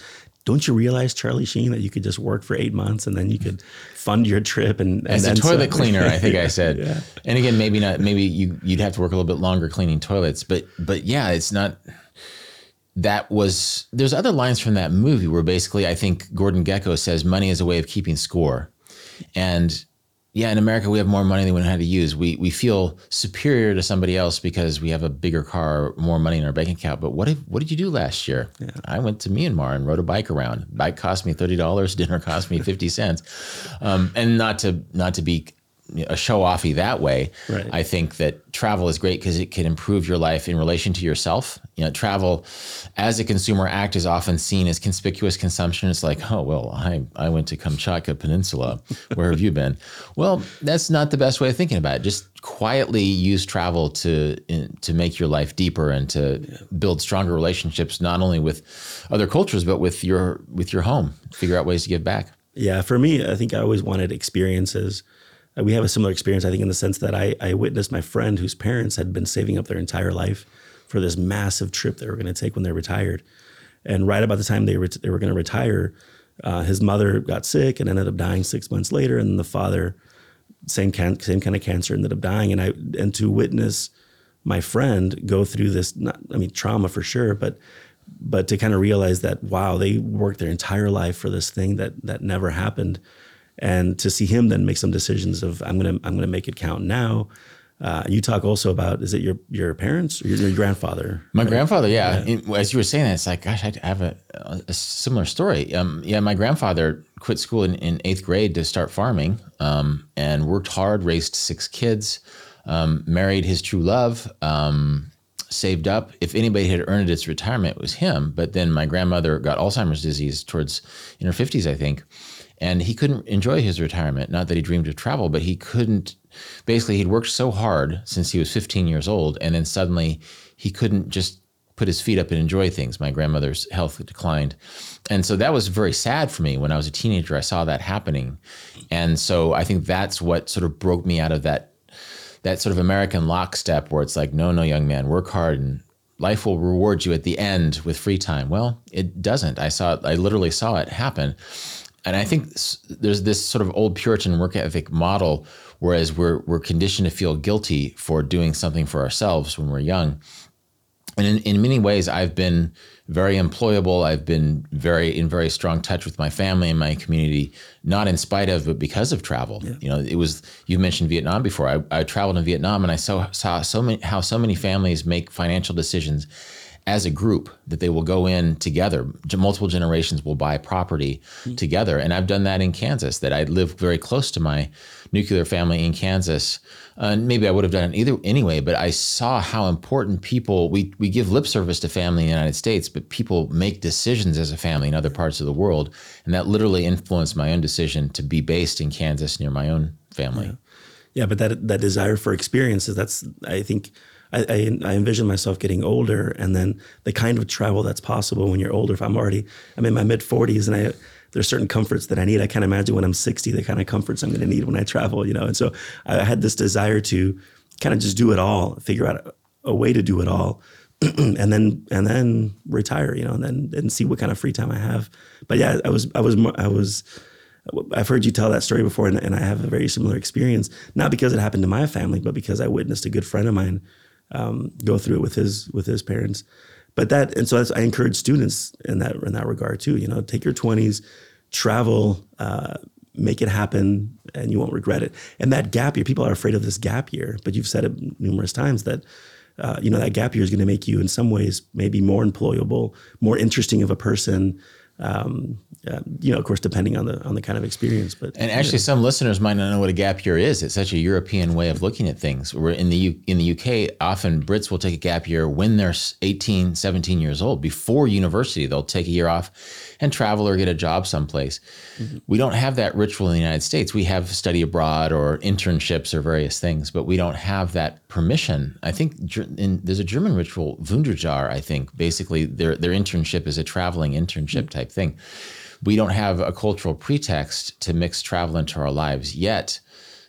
don't you realize, Charlie Sheen, that you could just work for eight months and then you could fund your trip and, and as a toilet cleaner, I think I said. yeah. And again, maybe not. Maybe you you'd have to work a little bit longer cleaning toilets, but but yeah, it's not. That was there's other lines from that movie where basically I think Gordon Gekko says money is a way of keeping score, and yeah, in America we have more money than we know how to use. We we feel superior to somebody else because we have a bigger car, more money in our bank account. But what if what did you do last year? Yeah. I went to Myanmar and rode a bike around. Bike cost me thirty dollars. Dinner cost me fifty cents. Um, and not to not to be a show offy that way. Right. I think that travel is great because it can improve your life in relation to yourself. You know, travel as a consumer act is often seen as conspicuous consumption. It's like, oh well, I I went to Kamchatka Peninsula. Where have you been? Well, that's not the best way of thinking about it. Just quietly use travel to in, to make your life deeper and to yeah. build stronger relationships, not only with other cultures but with your with your home. Figure out ways to give back. Yeah, for me, I think I always wanted experiences we have a similar experience, I think, in the sense that I, I witnessed my friend whose parents had been saving up their entire life for this massive trip they were going to take when they retired. And right about the time they, they were going to retire, uh, his mother got sick and ended up dying six months later. And the father, same, can, same kind of cancer, ended up dying. And I and to witness my friend go through this, not, I mean, trauma for sure, but but to kind of realize that wow, they worked their entire life for this thing that that never happened and to see him then make some decisions of I'm gonna I'm gonna make it count now. Uh, you talk also about is it your your parents or your, your grandfather? My right? grandfather, yeah. yeah. As you were saying that, it's like, gosh, I have a, a similar story. Um, yeah, my grandfather quit school in, in eighth grade to start farming, um, and worked hard, raised six kids, um, married his true love, um, saved up. If anybody had earned its retirement, it was him. But then my grandmother got Alzheimer's disease towards in her fifties, I think and he couldn't enjoy his retirement. Not that he dreamed of travel, but he couldn't. Basically, he'd worked so hard since he was 15 years old, and then suddenly he couldn't just put his feet up and enjoy things. My grandmother's health declined. And so that was very sad for me when I was a teenager. I saw that happening. And so I think that's what sort of broke me out of that that sort of American lockstep where it's like, no, no, young man, work hard and life will reward you at the end with free time. Well, it doesn't. I saw it, I literally saw it happen and I think there's this sort of old Puritan work ethic model, whereas we're we're conditioned to feel guilty for doing something for ourselves when we're young. And in, in many ways, I've been very employable. I've been very in very strong touch with my family and my community, not in spite of, but because of travel. Yeah. You know, it was you mentioned Vietnam before. I, I traveled in Vietnam and I saw saw so many how so many families make financial decisions as a group that they will go in together. Multiple generations will buy property mm-hmm. together. And I've done that in Kansas, that I live very close to my nuclear family in Kansas. Uh, maybe I would have done it either anyway, but I saw how important people, we, we give lip service to family in the United States, but people make decisions as a family in other parts of the world. And that literally influenced my own decision to be based in Kansas near my own family. Yeah, yeah but that, that desire for experiences, that's, I think, I, I, envision myself getting older and then the kind of travel that's possible when you're older. If I'm already, I'm in my mid 40s and I, there's certain comforts that I need. I can't imagine when I'm 60, the kind of comforts I'm going to need when I travel, you know? And so I had this desire to kind of just do it all, figure out a, a way to do it all. and then and then retire, you know, and then and see what kind of free time I have. But yeah, I was I was I was I've heard you tell that story before, and, and I have a very similar experience. Not because it happened to my family, but because I witnessed a good friend of mine um, go through it with his with his parents. But that and so I encourage students in that in that regard too. You know, take your twenties, travel, uh, make it happen, and you won't regret it. And that gap year, people are afraid of this gap year, but you've said it numerous times that. Uh, you know that gap year is going to make you, in some ways, maybe more employable, more interesting of a person, um, uh, you know, of course, depending on the on the kind of experience. But and actually, yeah. some listeners might not know what a gap year is. It's such a European way of looking at things. Where in the U, in the UK, often Brits will take a gap year when they're 18, 17 years old. Before university, they'll take a year off and travel or get a job someplace. Mm-hmm. We don't have that ritual in the United States. We have study abroad or internships or various things, but we don't have that permission. I think in, there's a German ritual, Wanderjahr. I think basically their their internship is a traveling internship mm-hmm. type thing. We don't have a cultural pretext to mix travel into our lives yet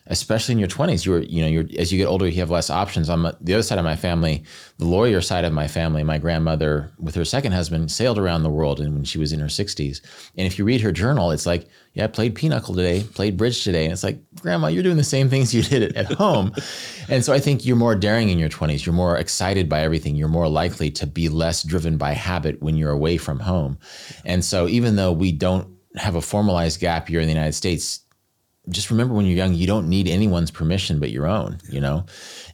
especially in your 20s you're you know you're as you get older you have less options. On the other side of my family the lawyer side of my family my grandmother with her second husband sailed around the world and when she was in her 60s and if you read her journal it's like yeah I played pinochle today played bridge today. And it's like grandma you're doing the same things you did at home. And so i think you're more daring in your 20s you're more excited by everything. You're more likely to be less driven by habit when you're away from home. And so even though we don't have a formalized gap year in the united states just remember when you're young, you don't need anyone's permission but your own, you know?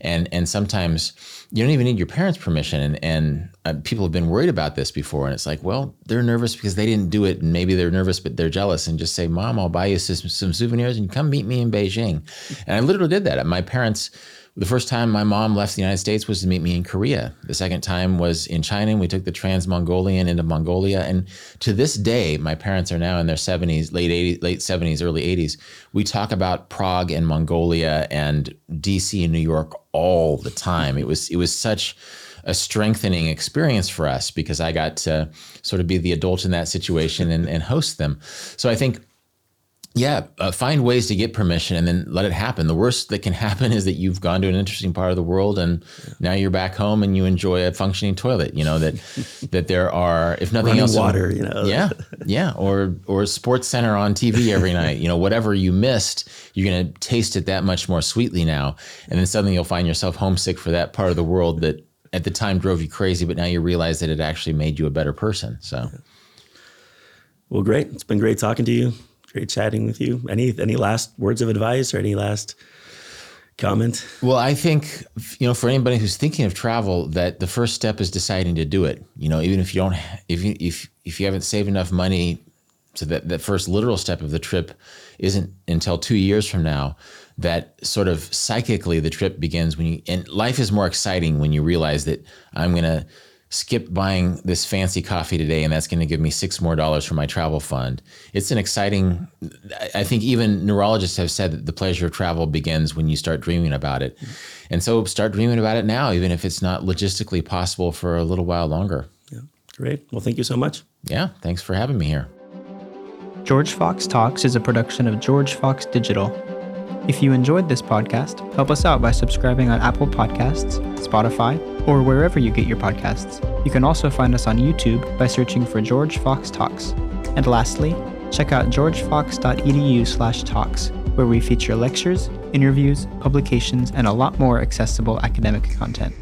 And, and sometimes you don't even need your parents' permission. And, and uh, people have been worried about this before. And it's like, well, they're nervous because they didn't do it. And maybe they're nervous, but they're jealous. And just say, Mom, I'll buy you some, some souvenirs and come meet me in Beijing. And I literally did that. My parents, the first time my mom left the United States was to meet me in Korea. The second time was in China. and We took the Trans Mongolian into Mongolia. And to this day, my parents are now in their 70s, late 80s, late 70s, early 80s. We talk about Prague and Mongolia and DC and New York all the time. It was it was such a strengthening experience for us because I got to sort of be the adult in that situation and, and host them. So I think yeah, uh, find ways to get permission and then let it happen. The worst that can happen is that you've gone to an interesting part of the world and yeah. now you're back home and you enjoy a functioning toilet. You know that that there are, if nothing Running else, water. You know, yeah, yeah, or or Sports Center on TV every night. You know, whatever you missed, you're gonna taste it that much more sweetly now. And then suddenly you'll find yourself homesick for that part of the world that at the time drove you crazy, but now you realize that it actually made you a better person. So, well, great. It's been great talking to you great chatting with you. Any any last words of advice or any last comment? Well, I think you know for anybody who's thinking of travel, that the first step is deciding to do it. You know, even if you don't, if you if if you haven't saved enough money, so that that first literal step of the trip isn't until two years from now. That sort of psychically the trip begins when you and life is more exciting when you realize that I'm gonna skip buying this fancy coffee today and that's going to give me six more dollars for my travel fund. It's an exciting, I think even neurologists have said that the pleasure of travel begins when you start dreaming about it. And so start dreaming about it now, even if it's not logistically possible for a little while longer. Yeah, great. Well, thank you so much. Yeah, thanks for having me here. George Fox Talks is a production of George Fox Digital. If you enjoyed this podcast, help us out by subscribing on Apple Podcasts, Spotify, or wherever you get your podcasts. You can also find us on YouTube by searching for George Fox Talks. And lastly, check out georgefox.edu/talks, where we feature lectures, interviews, publications, and a lot more accessible academic content.